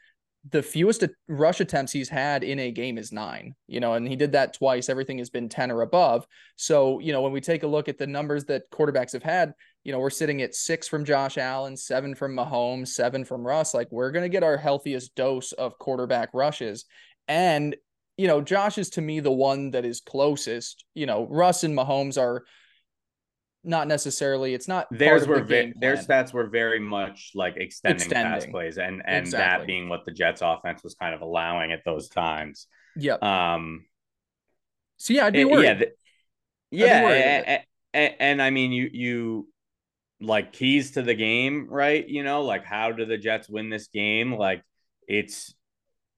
the fewest rush attempts he's had in a game is nine, you know, and he did that twice. Everything has been 10 or above. So, you know, when we take a look at the numbers that quarterbacks have had, you know, we're sitting at six from Josh Allen, seven from Mahomes, seven from Russ. Like, we're going to get our healthiest dose of quarterback rushes. And, you know, Josh is to me the one that is closest. You know, Russ and Mahomes are not necessarily. It's not theirs were the their stats were very much like extending, extending. pass plays, and and exactly. that being what the Jets offense was kind of allowing at those times. Yep. Um. So yeah, I'd be eh, worried. Yeah. The, yeah, and, and, and I mean, you you like keys to the game, right? You know, like how do the Jets win this game? Like it's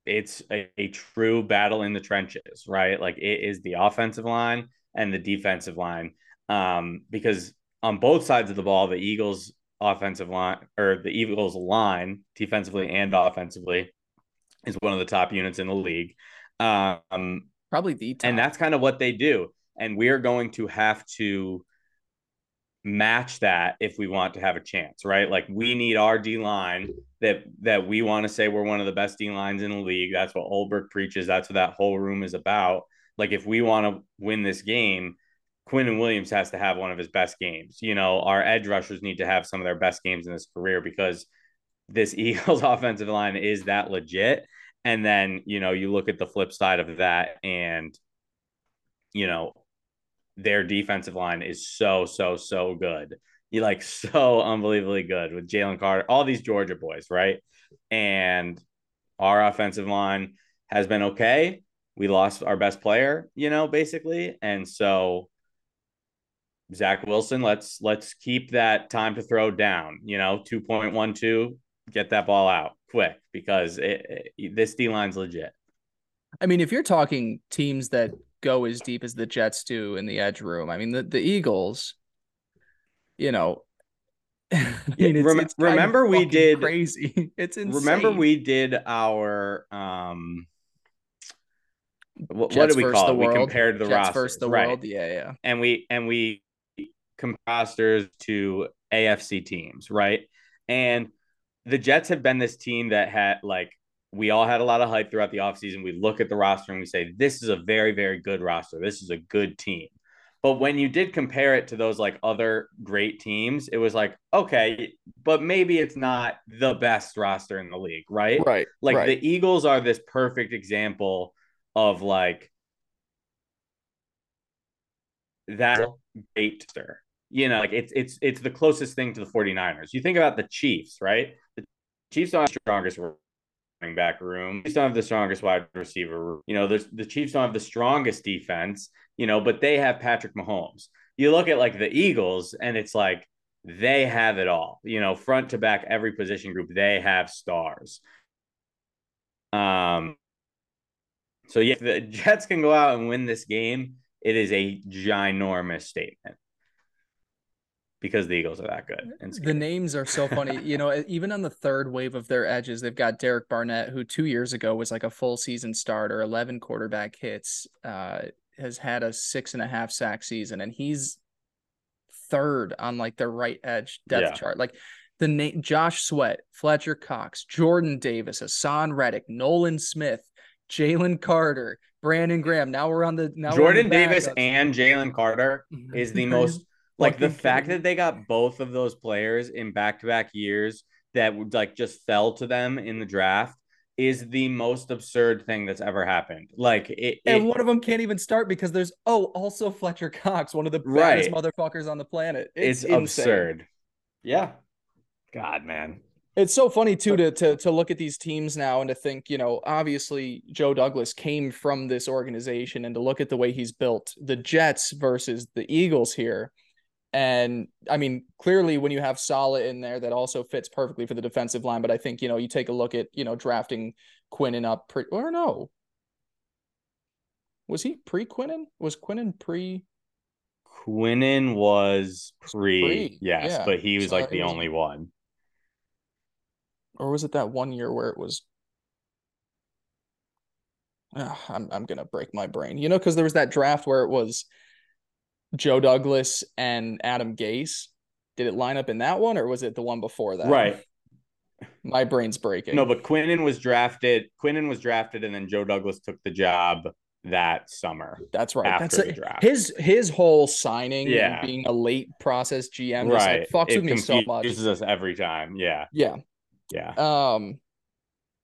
it's a, a, true battle in the trenches, right? Like it is the offensive line and the defensive line um, because on both sides of the ball, the Eagles offensive line or the Eagles line defensively and offensively is one of the top units in the league. Um, Probably the top. and that's kind of what they do. And we are going to have to match that if we want to have a chance, right? Like we need our D line that that we want to say we're one of the best D lines in the league. That's what Ulbrich preaches. That's what that whole room is about. Like if we want to win this game, Quinnen Williams has to have one of his best games. You know, our edge rushers need to have some of their best games in this career because this (laughs) Eagles offensive line is that legit. And then, you know, you look at the flip side of that and, you know, their defensive line is so, so, so good. You like (laughs) so unbelievably good with Jalen Carter, all these Georgia boys, right? And our offensive line has been okay. We lost our best player, you know, basically. And so Zach Wilson, let's let's keep that time to throw down. You know, two point one two, get that ball out quick because it, it, this D line's legit. I mean, if you're talking teams that go as deep as the Jets do in the edge room, I mean the the Eagles, you know. (laughs) I mean, it's, Rem- it's remember we did crazy. (laughs) It's insane. Remember we did our um what, what do we call it? We compared the Jets rosters, the right. world. Yeah, yeah. And we and we rosters to AFC teams, right? And the Jets have been this team that had like we all had a lot of hype throughout the offseason. We look at the roster and we say, this is a very, very good roster. This is a good team. But when you did compare it to those like other great teams, it was like, okay, but maybe it's not the best roster in the league, right? Right. Like right. the Eagles are this perfect example of like that great you know, like it's it's it's the closest thing to the 49ers. You think about the Chiefs, right? The Chiefs don't have the strongest running back room. Chiefs don't have the strongest wide receiver. You know, the Chiefs don't have the strongest defense, you know, but they have Patrick Mahomes. You look at like the Eagles, and it's like they have it all. You know, front to back, every position group, they have stars. Um, so yeah, the Jets can go out and win this game. It is a ginormous statement because the Eagles are that good. the names are so funny. you know, (laughs) even on the third wave of their edges, they've got Derek Barnett, who two years ago was like a full season starter, 11 quarterback hits, uh, has had a six and a half sack season, and he's third on like the right edge depth yeah. chart. Like the name Josh Sweat, Fletcher Cox, Jordan Davis, Haason Reddick, Nolan Smith, Jalen Carter, Brandon Graham. Now we're on the now Jordan the Davis and Jalen Carter is the (laughs) most like the fact that they got both of those players in back-to-back years that would like just fell to them in the draft is the most absurd thing that's ever happened. Like it, and it, one of them can't even start because there's oh also Fletcher Cox, one of the baddest right. motherfuckers on the planet. It's, it's absurd. Yeah. God, man. It's so funny too to, to to look at these teams now and to think, you know, obviously Joe Douglas came from this organization and to look at the way he's built the Jets versus the Eagles here and I mean, clearly, when you have Saleh in there, that also fits perfectly for the defensive line. But I think you know, you take a look at you know drafting Quinnen up, pre- or no, was he pre Quinnen? Was Quinnen pre? Quinnen was pre, pre yes, yeah. but he was so like the was... only one. Or was it that one year where it was? Oh, I'm I'm gonna break my brain, you know, because there was that draft where it was Joe Douglas and Adam Gase. Did it line up in that one or was it the one before that? Right. My brain's breaking. No, but Quinnen was drafted. Quinnen was drafted, and then Joe Douglas took the job that summer. That's right. That's a, his his whole signing, yeah, being a late process GM, right? Just like fucks it with me so much. Uses us every time. Yeah, yeah, yeah. Um,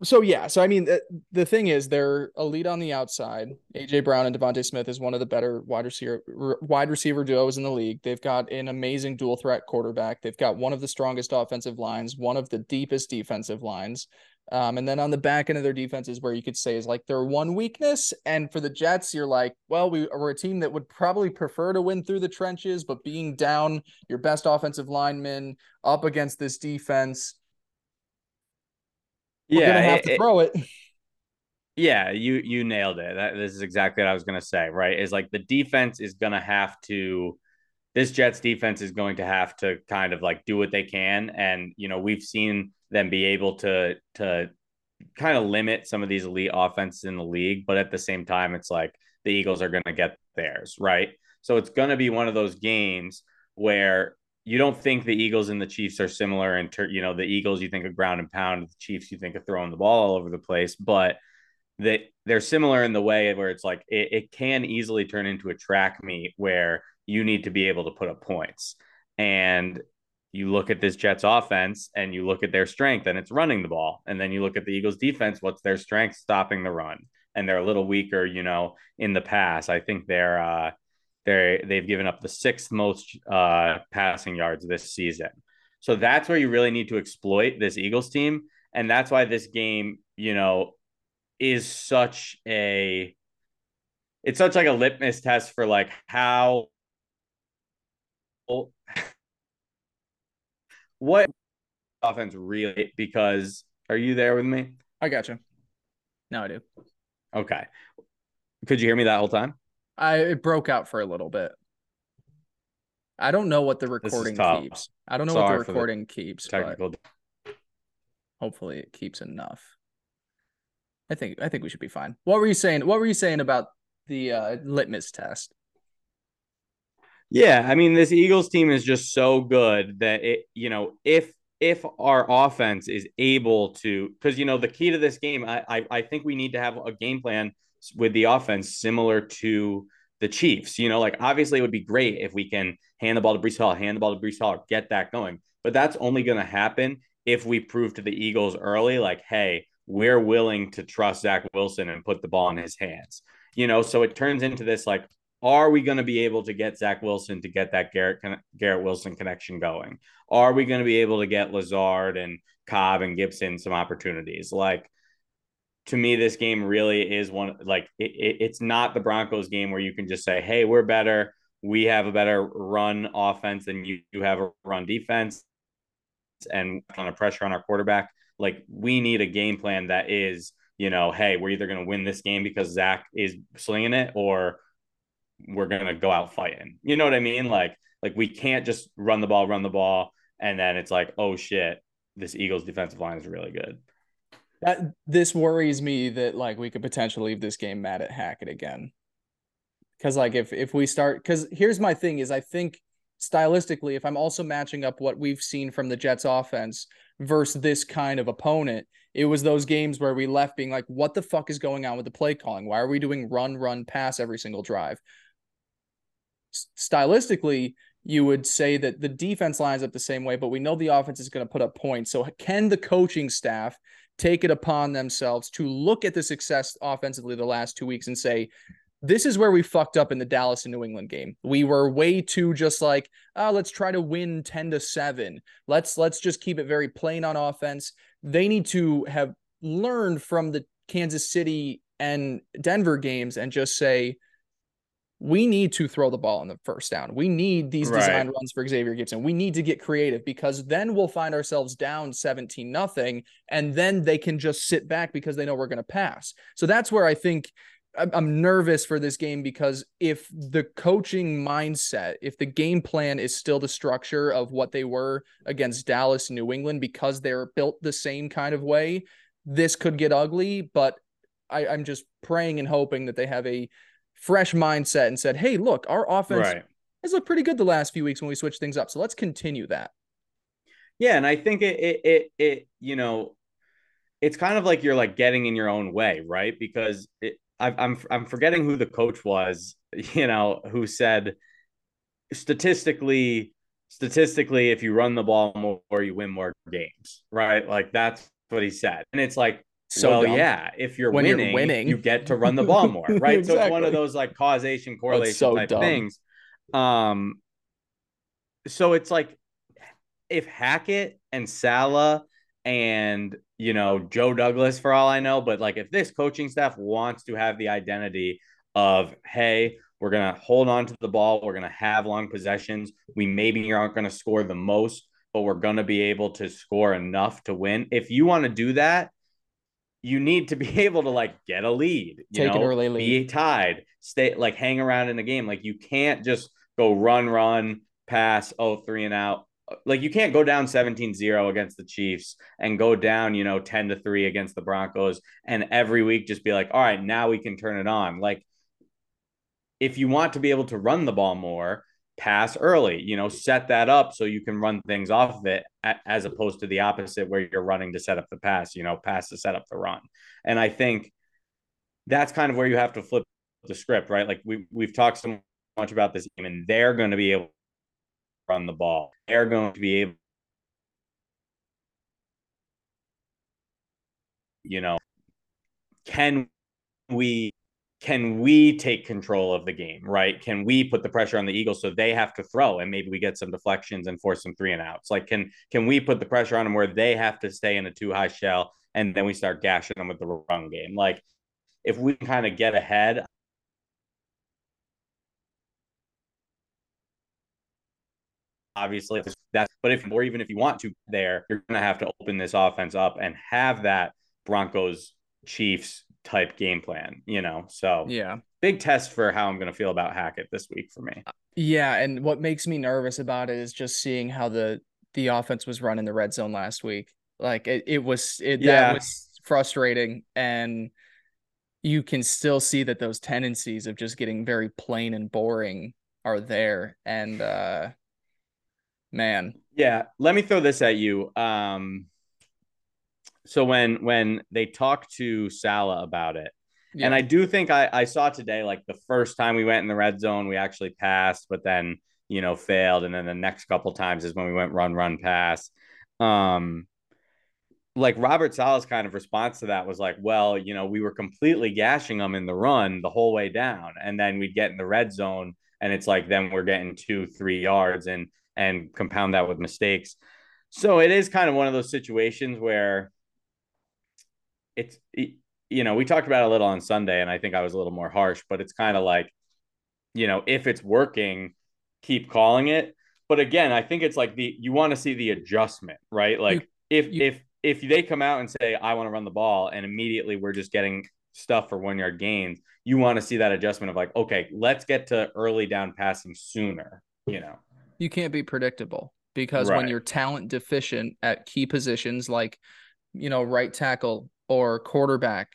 so yeah, so I mean, the, the thing is, they're elite on the outside. AJ Brown and DeVonta Smith is one of the better wide receiver wide receiver duos in the league. They've got an amazing dual threat quarterback. They've got one of the strongest offensive lines, one of the deepest defensive lines. Um, and then on the back end of their defense is where you could say is like their one weakness. And for the Jets, you're like, well, we, we're a team that would probably prefer to win through the trenches, but being down your best offensive lineman up against this defense we're yeah, gonna have it, to throw it. Yeah, you you nailed it. That, this is exactly what I was gonna say. Right, is like the defense is gonna have to. This Jets defense is going to have to kind of like do what they can, and you know we've seen them be able to to kind of limit some of these elite offenses in the league, but at the same time, it's like the Eagles are going to get theirs, right? So it's going to be one of those games where you don't think the Eagles and the Chiefs are similar in ter- you know the Eagles you think of ground and pound the Chiefs you think of throwing the ball all over the place but that they're similar in the way where it's like it, it can easily turn into a track meet where you need to be able to put up points. And you look at this Jets offense and you look at their strength and it's running the ball. And then you look at the Eagles defense what's their strength stopping the run? And they're a little weaker you know in the pass. I think they're uh they they've given up the sixth most uh, passing yards this season. So that's where you really need to exploit this Eagles team, and that's why this game, you know, is such a it's such like a litmus test for like how (laughs) what offense really because are you there with me? I got you. No, I do. Okay. Could you hear me that whole time? I it broke out for a little bit. I don't know what the recording keeps. I don't know Sorry what the recording the keeps. Technical. hopefully, it keeps enough. I think I think we should be fine. What were you saying? What were you saying about the uh, litmus test? Yeah, I mean, this Eagles team is just so good that it, you know, if if our offense is able to, because you know, the key to this game, I, I I think we need to have a game plan with the offense similar to the Chiefs. You know, like obviously it would be great if we can hand the ball to Breece Hall, hand the ball to Breece Hall, get that going. But that's only going to happen if we prove to the Eagles early, like, hey, we're willing to trust Zach Wilson and put the ball in his hands. You know, so it turns into this like, are we going to be able to get Zach Wilson to get that Garrett Garrett Wilson connection going? Are we going to be able to get Lazard and Cobb and Gipson some opportunities? Like, to me, this game really is one like it, it, it's not the Broncos game where you can just say, "Hey, we're better. We have a better run offense than you, you have a run defense, and kind of pressure on our quarterback." Like, we need a game plan that is, you know, hey, we're either going to win this game because Zach is slinging it, or we're going to go out fighting. You know what I mean? Like, like we can't just run the ball, run the ball, and then it's like, oh shit, this Eagles defensive line is really good. That this worries me that like we could potentially leave this game mad at Hackett again. Cause like if if we start because here's my thing is I think stylistically, if I'm also matching up what we've seen from the Jets offense versus this kind of opponent, it was those games where we left being like, what the fuck is going on with the play calling? Why are we doing run, run, pass every single drive? Stylistically, you would say that the defense lines up the same way, but we know the offense is going to put up points. So can the coaching staff take it upon themselves to look at the success offensively the last two weeks and say, this is where we fucked up in the Dallas and New England game. We were way too just like, oh, let's try to win 10 to 7. Let's let's just keep it very plain on offense. They need to have learned from the Kansas City and Denver games and just say, we need to throw the ball on the first down. We need these right. design runs for Xavier Gipson. We need to get creative because then we'll find ourselves down 17 nothing and then they can just sit back because they know we're going to pass. So that's where I think I'm nervous for this game because if the coaching mindset, if the game plan is still the structure of what they were against Dallas New England because they're built the same kind of way, this could get ugly. But I, I'm just praying and hoping that they have a fresh mindset and said, hey, look, our offense right. has looked pretty good the last few weeks when we switch things up. So let's continue that. Yeah. And I think it, it, it, it you know, it's kind of like you're like getting in your own way, right? Because it, I, I'm, I'm forgetting who the coach was, (laughs) you know, who said statistically, statistically, if you run the ball more, you win more games, right? Like that's what he said. And it's like, so well, yeah. If you're when winning, you're winning, you get to run the ball more, (laughs) right? exactly. So it's one of those like causation correlation so type dumb. things. Um, so it's like if Hackett and Saleh and you know Joe Douglas, for all I know, but like if this coaching staff wants to have the identity of hey, we're gonna hold on to the ball, we're gonna have long possessions. We maybe aren't gonna score the most, but we're gonna be able to score enough to win. If you want to do that you need to be (laughs) able to like get a lead, you Take know, an early lead. be tied, stay like hang around in the game. Like you can't just go run, run, pass, oh, three and out. Like you can't go down 17-0 against the Chiefs and go down, you know, 10 to 3 against the Broncos and every week just be like, all right, now we can turn it on. Like if you want to be able to run the ball more, pass early, you know, set that up so you can run things off of it as opposed to the opposite where you're running to set up the pass, you know, pass to set up the run. And I think that's kind of where you have to flip the script, right? Like we we've talked so much about this game and they're going to be able to run the ball. They're going to be able you know, can we can we take control of the game, right? Can we put the pressure on the Eagles so they have to throw and maybe we get some deflections and force some three and outs? Like, can can we put the pressure on them where they have to stay in a two high shell and then we start gashing them with the run game? Like, if we kind of get ahead, obviously that's but if or even if you want to there, you're gonna have to open this offense up and have that Broncos Chiefs type game plan, you know. So yeah, big test for how I'm going to feel about Hackett this week for me. Yeah, and what makes me nervous about it is just seeing how the the offense was run in the red zone last week. Like it, it was it yeah. that was frustrating and you can still see that those tendencies of just getting very plain and boring are there and uh man yeah let me throw this at you um so when when they talked to Saleh about it, Yeah. And I do think I, I saw today, like the first time we went in the red zone, we actually passed, but then, you know, failed. And then the next couple times is when we went run, run, pass. Um, like Robert Saleh's kind of response to that was like, well, you know, we were completely gashing them in the run the whole way down. And then we'd get in the red zone and it's like then we're getting two, three yards and and compound that with mistakes. So it is kind of one of those situations where it's you know, we talked about it a little on Sunday, and I think I was a little more harsh, but it's kind of like, you know, if it's working, keep calling it. But again, I think it's like the you want to see the adjustment, right? Like you, if you, if if they come out and say I want to run the ball, and immediately we're just getting stuff for one yard gains, you want to see that adjustment of like, okay, let's get to early down passing sooner. You know, you can't be predictable because right. when you're talent deficient at key positions like you know right tackle or quarterback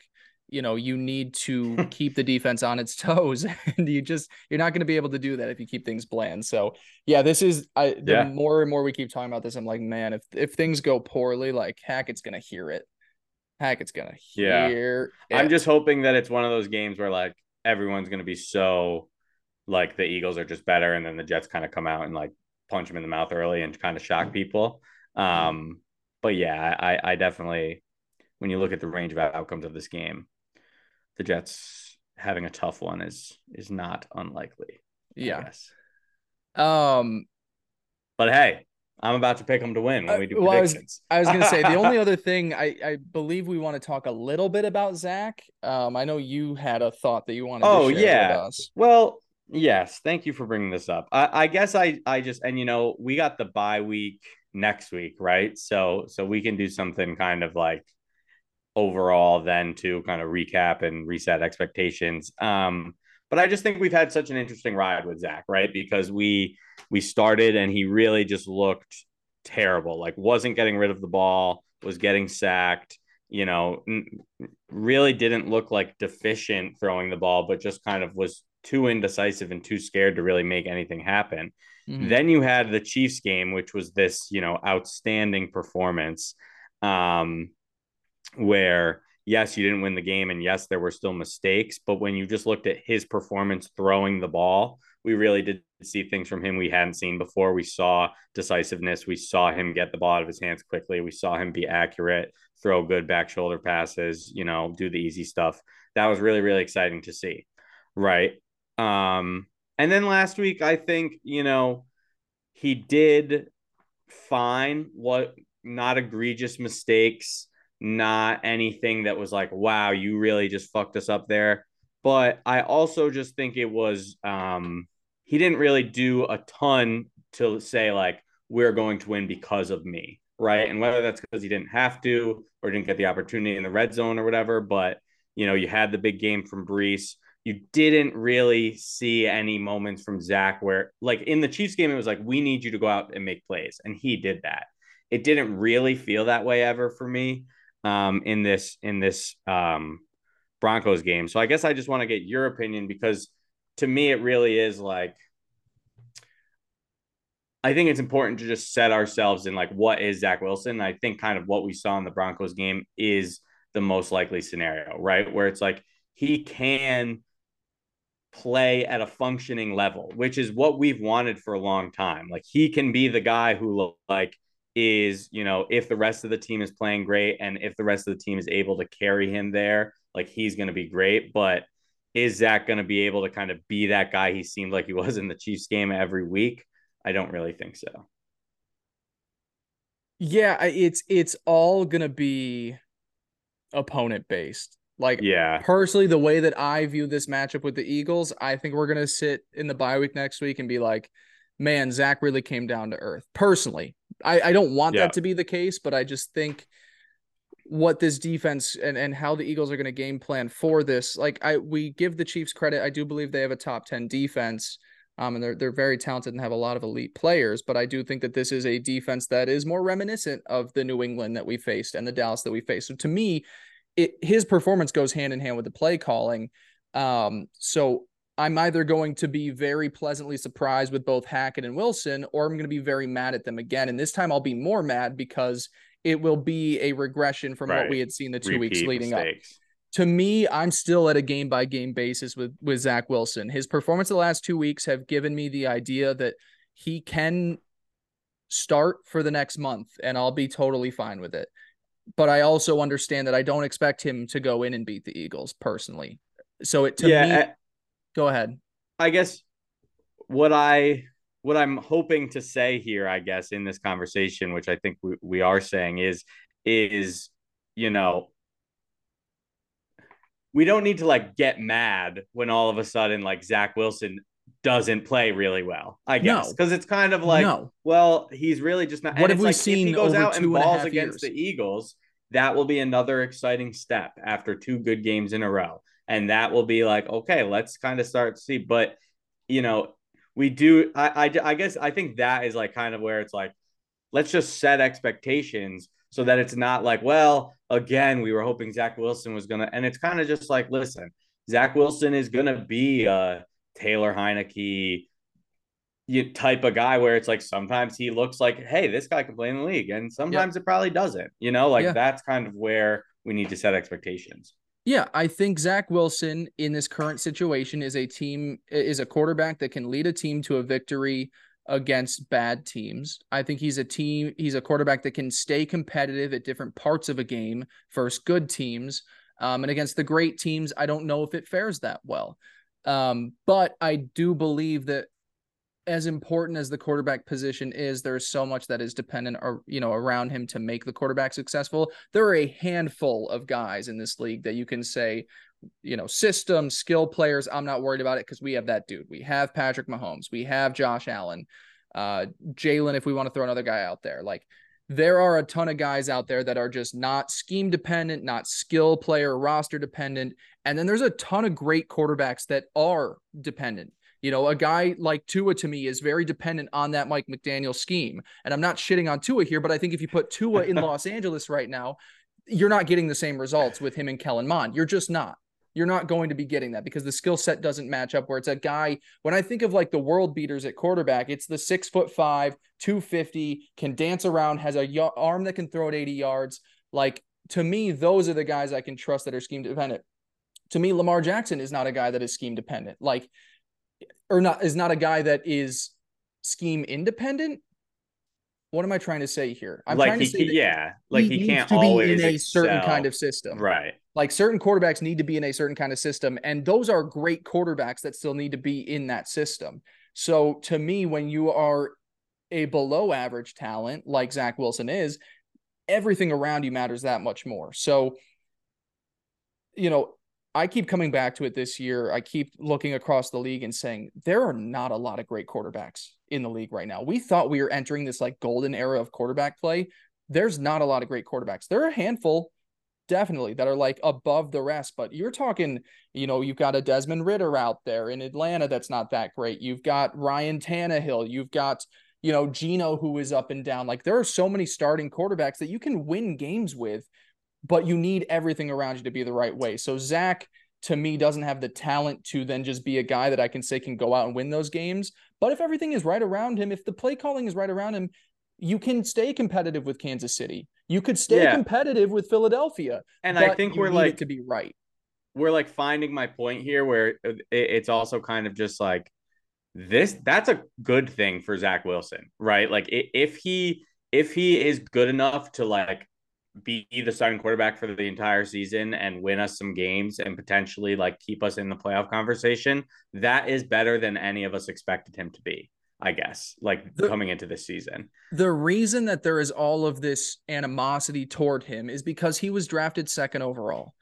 you know you need to (laughs) keep the defense on its toes (laughs) and you just you're not going to be able to do that if you keep things bland. So yeah this is i the yeah. more and more we keep talking about this i'm like man if if things go poorly like hackett's going to hear it. Hackett's going to hear yeah. i'm just hoping that it's one of those games where like everyone's going to be so like the eagles are just better and then the jets kind of come out and like punch them in the mouth early and kind of shock people. Um but yeah i i definitely when you look at the range of outcomes of this game the Jets having a tough one is is not unlikely. Yeah. Yes. Um but hey, I'm about to pick them to win when we do uh, well, predictions. I was, was, gonna say the only (laughs) other thing I, I believe we want to talk a little bit about Zach. Um, I know you had a thought that you wanted. To say about us. Oh yeah. Well, yes. Thank you for bringing this up. I, I guess I I just and you know we got the bye week next week, right? So so we can do something kind of like overall then to kind of recap and reset expectations. Um, but I just think we've had such an interesting ride with Zach, right? Because we we started and he really just looked terrible, like wasn't getting rid of the ball, was getting sacked, you know, really didn't look like deficient throwing the ball, but just kind of was too indecisive and too scared to really make anything happen. Mm-hmm. Then you had the Chiefs game, which was this, you know, outstanding performance. Um, where yes, you didn't win the game, and yes, there were still mistakes. But when you just looked at his performance throwing the ball, we really did see things from him we hadn't seen before. We saw decisiveness. We saw him get the ball out of his hands quickly. We saw him be accurate, throw good back shoulder passes, you know, do the easy stuff. That was really, really exciting to see. Right. Um, and then last week, I think, you know, he did fine, what not egregious mistakes not anything that was like, wow, you really just fucked us up there. But I also just think it was um he didn't really do a ton to say like we're going to win because of me, right? And whether that's because he didn't have to or didn't get the opportunity in the red zone or whatever, but you know, you had the big game from Breece. You didn't really see any moments from Zach where, like in the Chiefs game, it was like, we need you to go out and make plays. And he did that. It didn't really feel that way ever for me um, in this in this um, Broncos game. So I guess I just want to get your opinion because to me it really is like I think it's important to just set ourselves in like what is Zach Wilson. I think kind of what we saw in the Broncos game is the most likely scenario, right? Where it's like he can play at a functioning level, which is what we've wanted for a long time. Like he can be the guy who like is, you know, if the rest of the team is playing great and if the rest of the team is able to carry him there, like he's going to be great. But is Zach going to be able to kind of be that guy he seemed like he was in the Chiefs game every week? I don't really think so. Yeah, it's it's all going to be opponent based. Like, yeah, personally, the way that I view this matchup with the Eagles, I think we're going to sit in the bye week next week and be like, man, Zach really came down to earth. Personally, I, I don't want yeah. that to be the case, but I just think what this defense and, and how the Eagles are going to game plan for this. Like I we give the Chiefs credit. I do believe they have a top 10 defense. Um, and they're they're very talented and have a lot of elite players, but I do think that this is a defense that is more reminiscent of the New England that we faced and the Dallas that we faced. So to me, it his performance goes hand in hand with the play calling. Um, so I'm either going to be very pleasantly surprised with both Hackett and Wilson, or I'm going to be very mad at them again. And this time I'll be more mad because it will be a regression from right. what we had seen the two Repeat weeks leading mistakes. up. to me, I'm still at a game by game basis with with Zach Wilson. His performance the last two weeks have given me the idea that he can start for the next month, and I'll be totally fine with it. But I also understand that I don't expect him to go in and beat the Eagles personally. So it to yeah, me, I, go ahead. I guess what I what I'm hoping to say here, I guess, in this conversation, which I think we, we are saying is is you know we don't need to like get mad when all of a sudden like Zach Wilson doesn't play really well. I guess because no. it's kind of like, no. well, he's really just not. What have we like, seen? If he goes out and balls against the Eagles, that will be another exciting step after two good games in a row, and that will be like, okay, let's kind of start to see. But you know, we do. I, I I guess I think that is like kind of where it's like, let's just set expectations so that it's not like, well, again, we were hoping Zach Wilson was gonna, and it's kind of just like, listen, Zach Wilson is gonna be a Taylor Heinicke type of guy where it's like sometimes he looks like, hey, this guy can play in the league, and sometimes yep. it probably doesn't. You know, like yeah. that's kind of where we need to set expectations. Yeah, I think Zach Wilson in this current situation is a team is a quarterback that can lead a team to a victory against bad teams. I think he's a team, he's a quarterback that can stay competitive at different parts of a game versus good teams. Um, and against the great teams, I don't know if it fares that well. Um, but I do believe that as important as the quarterback position is, there's so much that is dependent or you know around him to make the quarterback successful. There are a handful of guys in this league that you can say you know, system, skill players. I'm not worried about it because we have that dude. We have Patrick Mahomes. We have Josh Allen, uh, Jalen, if we want to throw another guy out there. Like, there are a ton of guys out there that are just not scheme dependent, not skill player roster dependent. And then there's a ton of great quarterbacks that are dependent. You know, a guy like Tua to me is very dependent on that Mike McDaniel scheme. And I'm not shitting on Tua here, but I think if you put Tua in (laughs) Los Angeles right now, you're not getting the same results with him and Kellen Moore. You're just not you're not going to be getting that because the skill set doesn't match up. Where it's a guy, when I think of like the world beaters at quarterback, it's the six foot five, 250, can dance around, has a y- arm that can throw it 80 yards. Like to me, those are the guys I can trust that are scheme dependent. To me, Lamar Jackson is not a guy that is scheme dependent. Like, or not is not a guy that is scheme independent what am I trying to say here? I'm like trying to say yeah, like he, he can't to be in a excel. certain kind of system, right? Like certain quarterbacks need to be in a certain kind of system, and those are great quarterbacks that still need to be in that system. So to me, when you are a below average talent like Zach Wilson is, everything around you matters that much more. So, you know, I keep coming back to it this year. I keep looking across the league and saying there are not a lot of great quarterbacks in the league right now. We thought we were entering this like golden era of quarterback play. There's not a lot of great quarterbacks. There are a handful, definitely, that are like above the rest. But you're talking, you know, you've got a Desmond Ridder out there in Atlanta that's not that great. You've got Ryan Tannehill. You've got, you know, Geno who is up and down. Like there are so many starting quarterbacks that you can win games with but you need everything around you to be the right way. So Zach to me doesn't have the talent to then just be a guy that I can say can go out and win those games. But if everything is right around him, if the play calling is right around him, you can stay competitive with Kansas City. You could stay yeah. competitive with Philadelphia. And I think we're like to be right. We're like finding my point here where it's also kind of just like this that's a good thing for Zach Wilson, right? Like if he if he is good enough to like be the starting quarterback for the entire season and win us some games and potentially like keep us in the playoff conversation, that is better than any of us expected him to be. I guess, like the, coming into this season. The reason that there is all of this animosity toward him is because he was drafted second overall.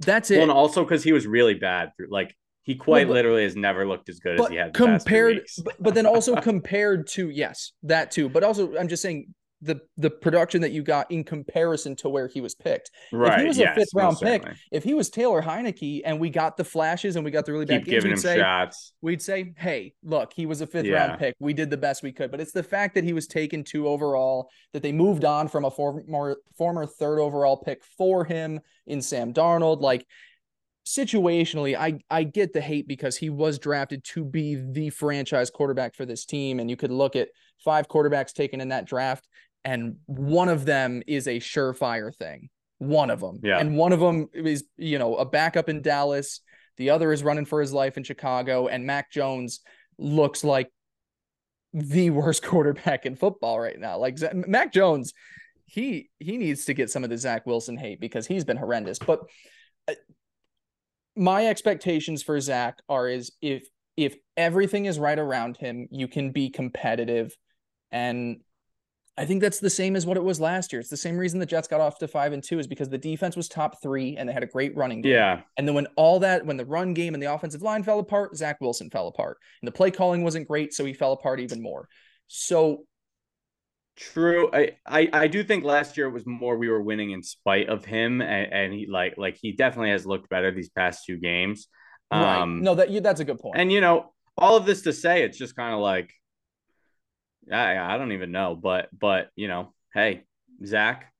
That's it. Well, and also because he was really bad. Like he quite well, literally has never looked as good as he had compared. But, but then also (laughs) compared to yes, that too. But also, I'm just saying the the production that you got in comparison to where he was picked. Right. If he was yes, a fifth round pick, certainly. if he was Taylor Heinicke and we got the flashes and we got the really Keep bad games, we'd say, shots. we'd say, hey, look, he was a fifth yeah. round pick. We did the best we could. But it's the fact that he was taken two overall, that they moved on from a former former third overall pick for him in Sam Darnold. Like situationally, I I get the hate because he was drafted to be the franchise quarterback for this team. And you could look at five quarterbacks taken in that draft and one of them is a surefire thing. One of them. Yeah. And one of them is, you know, a backup in Dallas. The other is running for his life in Chicago. And Mac Jones looks like the (laughs) worst quarterback in football right now. Like Mac Jones, he he needs to get some of the Zach Wilson hate because he's been horrendous. But uh, my expectations for Zach are is if if everything is right around him, you can be competitive. And I think that's the same as what it was last year. It's the same reason the Jets got off to five and two is because the defense was top three and they had a great running game. Yeah. And then when all that, when the run game and the offensive line fell apart, Zach Wilson fell apart. And the play calling wasn't great, so he fell apart even more. So True. I, I I do think last year it was more we were winning in spite of him, and, and he like like he definitely has looked better these past two games. right. Um, no, that you that's a good point. and you know all of this to say, it's just kind of like I I don't even know, but but you know, hey Zach,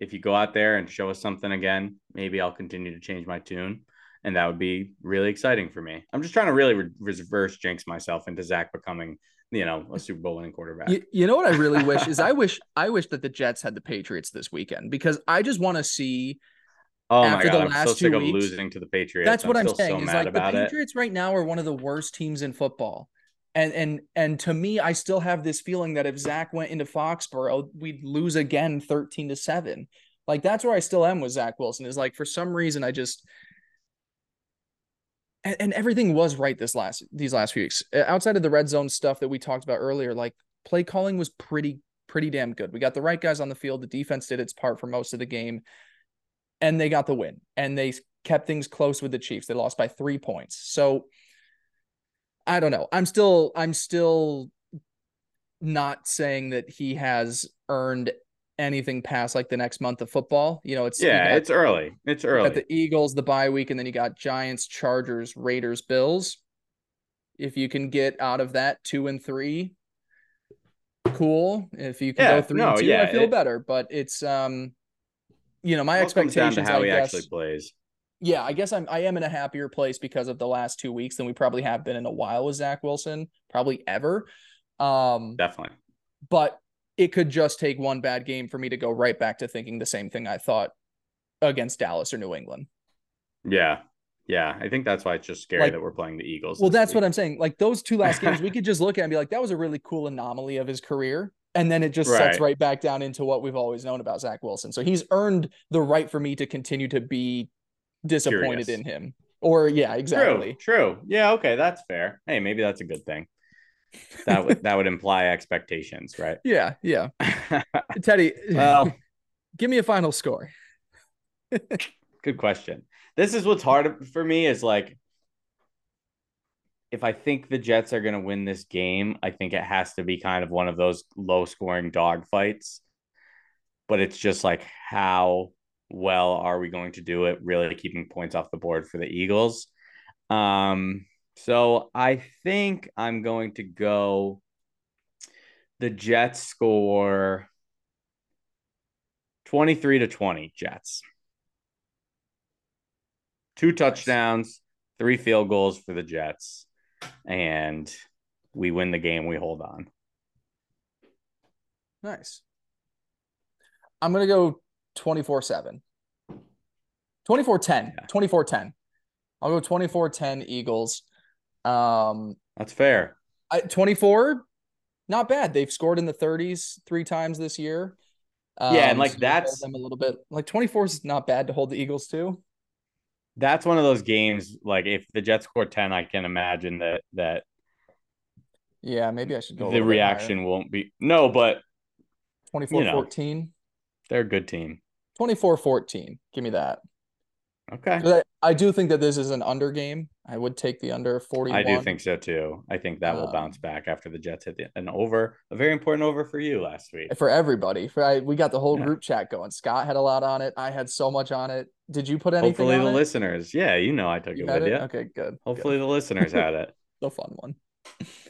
if you go out there and show us something again, maybe I'll continue to change my tune. And that would be really exciting for me. I'm just trying to really re- reverse jinx myself into Zach becoming you know, a Super Bowl winning quarterback. You, you know what I really wish is I (laughs) wish I wish that the Jets had the Patriots this weekend because I just want to see. Oh my after god, the I'm last so two sick of weeks- losing to the Patriots. That's what I'm saying. So is like the about it. Patriots right now are one of the worst teams in football. And and and to me, I still have this feeling that if Zach went into Foxborough, we'd lose again 13 to 7. Like that's where I still am with Zach Wilson. Is like for some reason I just and, and everything was right this last these last few weeks. Outside of the red zone stuff that we talked about earlier, like play calling was pretty pretty damn good. We got the right guys on the field. The defense did its part for most of the game, and they got the win. And they kept things close with the Chiefs. They lost by three points. So I don't know. I'm still I'm still not saying that he has earned anything past like the next month of football. You know, it's Yeah, got- it's early. It's early. got the Eagles, the bye week, and then you got Giants, Chargers, Raiders, Bills. If you can get out of that two and three, cool. If you can Yeah, go three no, and two, yeah, I feel it- better. But it's um, you know, my all down expectations. to how I he guess, actually plays. Yeah, I guess I'm I am in a happier place because of the last two weeks than we probably have been in a while with Zach Wilson, probably ever. Um, Definitely. but it could just take one bad game for me to go right back to thinking the same thing I thought against Dallas or New England. Yeah. Yeah. I think that's why it's just scary Like- that we're playing the Eagles. Well, that's what. I'm saying. Like those two last games, we (laughs) could just look at and be like, that was a really cool anomaly of his career. And then it just sets Right. right back down into what we've always known about Zach Wilson. So he's earned the right for me to continue to be disappointed Curious. in him. Or yeah, exactly. True. True. Yeah. Okay. That's fair. Hey, maybe that's a good thing. That would that would imply expectations, right? (laughs) Yeah, yeah. (laughs) Teddy, well, (laughs) give me a final score. good question. This is what's hard for me is like if I think the Jets are going to win this game, I think it has to be kind of one of those low scoring dog fights. But it's just like how well are we going to do it really keeping points off the board for the Eagles? Um so I think I'm going to go the Jets score 23 to 20 Jets. Two touchdowns, three field goals for the Jets, and we win the game. We hold on. Nice. I'm going to go 24 7. 24 10. 24 10. I'll go 24 10 Eagles. Um, That's fair. I, 24, not bad. They've scored in the 30s three times this year. Yeah, and, Um, like, so that's- them a little bit. Like 24 is not bad to hold the Eagles to. That's one of those games. Like if the Jets score 10, I can imagine that that Yeah, maybe I should go. the little bit higher. reaction won't be no, but 24 you know. 14. they're a good team. 24 14. Give me that. Okay. I, I do think that this is an under game. I would take the under 41. I do think so too. I think that will Um, bounce back after the Jets hit the, an over, a very important over for you last week. for everybody. For I, we got the whole Yeah. group chat going. Scott had a lot on it. I had so much on it. Did you put anything Hopefully the it? listeners, yeah, you know I took You it with it? you. Okay, good. Hopefully the listeners had it. (laughs) the fun one.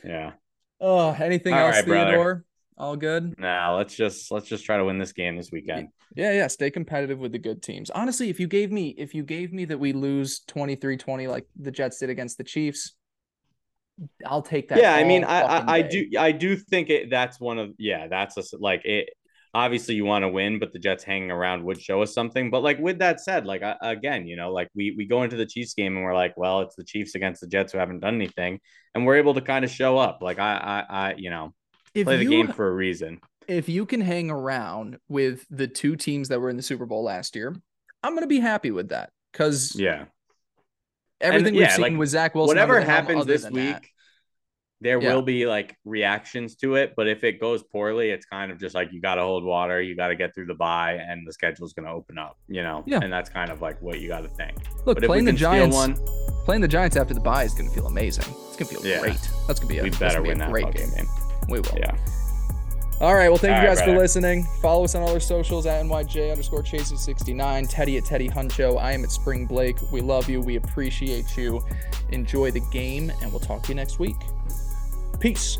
Yeah. Oh, anything All else, right, brother. All good. Now let's just let's just try to win this game this weekend. Yeah, yeah. Stay competitive with the good teams. Honestly, if you gave me if you gave me that we lose 23-20 like the Jets did against the Chiefs, I'll take that. yeah, I mean, I I, I do I do think it. That's one of yeah. That's a, like it. obviously you want to win, but the Jets hanging around would show us something. But like with that said, like uh, again, you know, like we we go into the Chiefs game and we're like, well, it's the Chiefs against the Jets who haven't done anything, and we're able to kind of show up. Like I I, I you know If play the you game for a reason. if you can hang around with the two teams that were in the Super Bowl last year, I'm gonna be happy with that because Yeah. everything we've yeah, seen like, with Zach Wilson, Whatever under the helm, happens this week, that- there Yeah. will be like reactions to it. But if it goes poorly, it's kind of just like you got to hold water, you got to get through the bye, and the schedule's going to open up. You know, Yeah. and that's kind of like what you got to think. look But playing the Giants, one, playing the Giants after the bye is gonna feel amazing. It's gonna feel Yeah. great. That's gonna be a, we better be a win that great game. game. We will. Yeah. All right. Well, thank All you right, guys for listening. Follow us on all our socials at NYJ underscore Chaser69, Teddy at Teddy Huncho. I am at Spring Blake. We love you. We appreciate you. Enjoy the game, and we'll talk to you next week. Peace.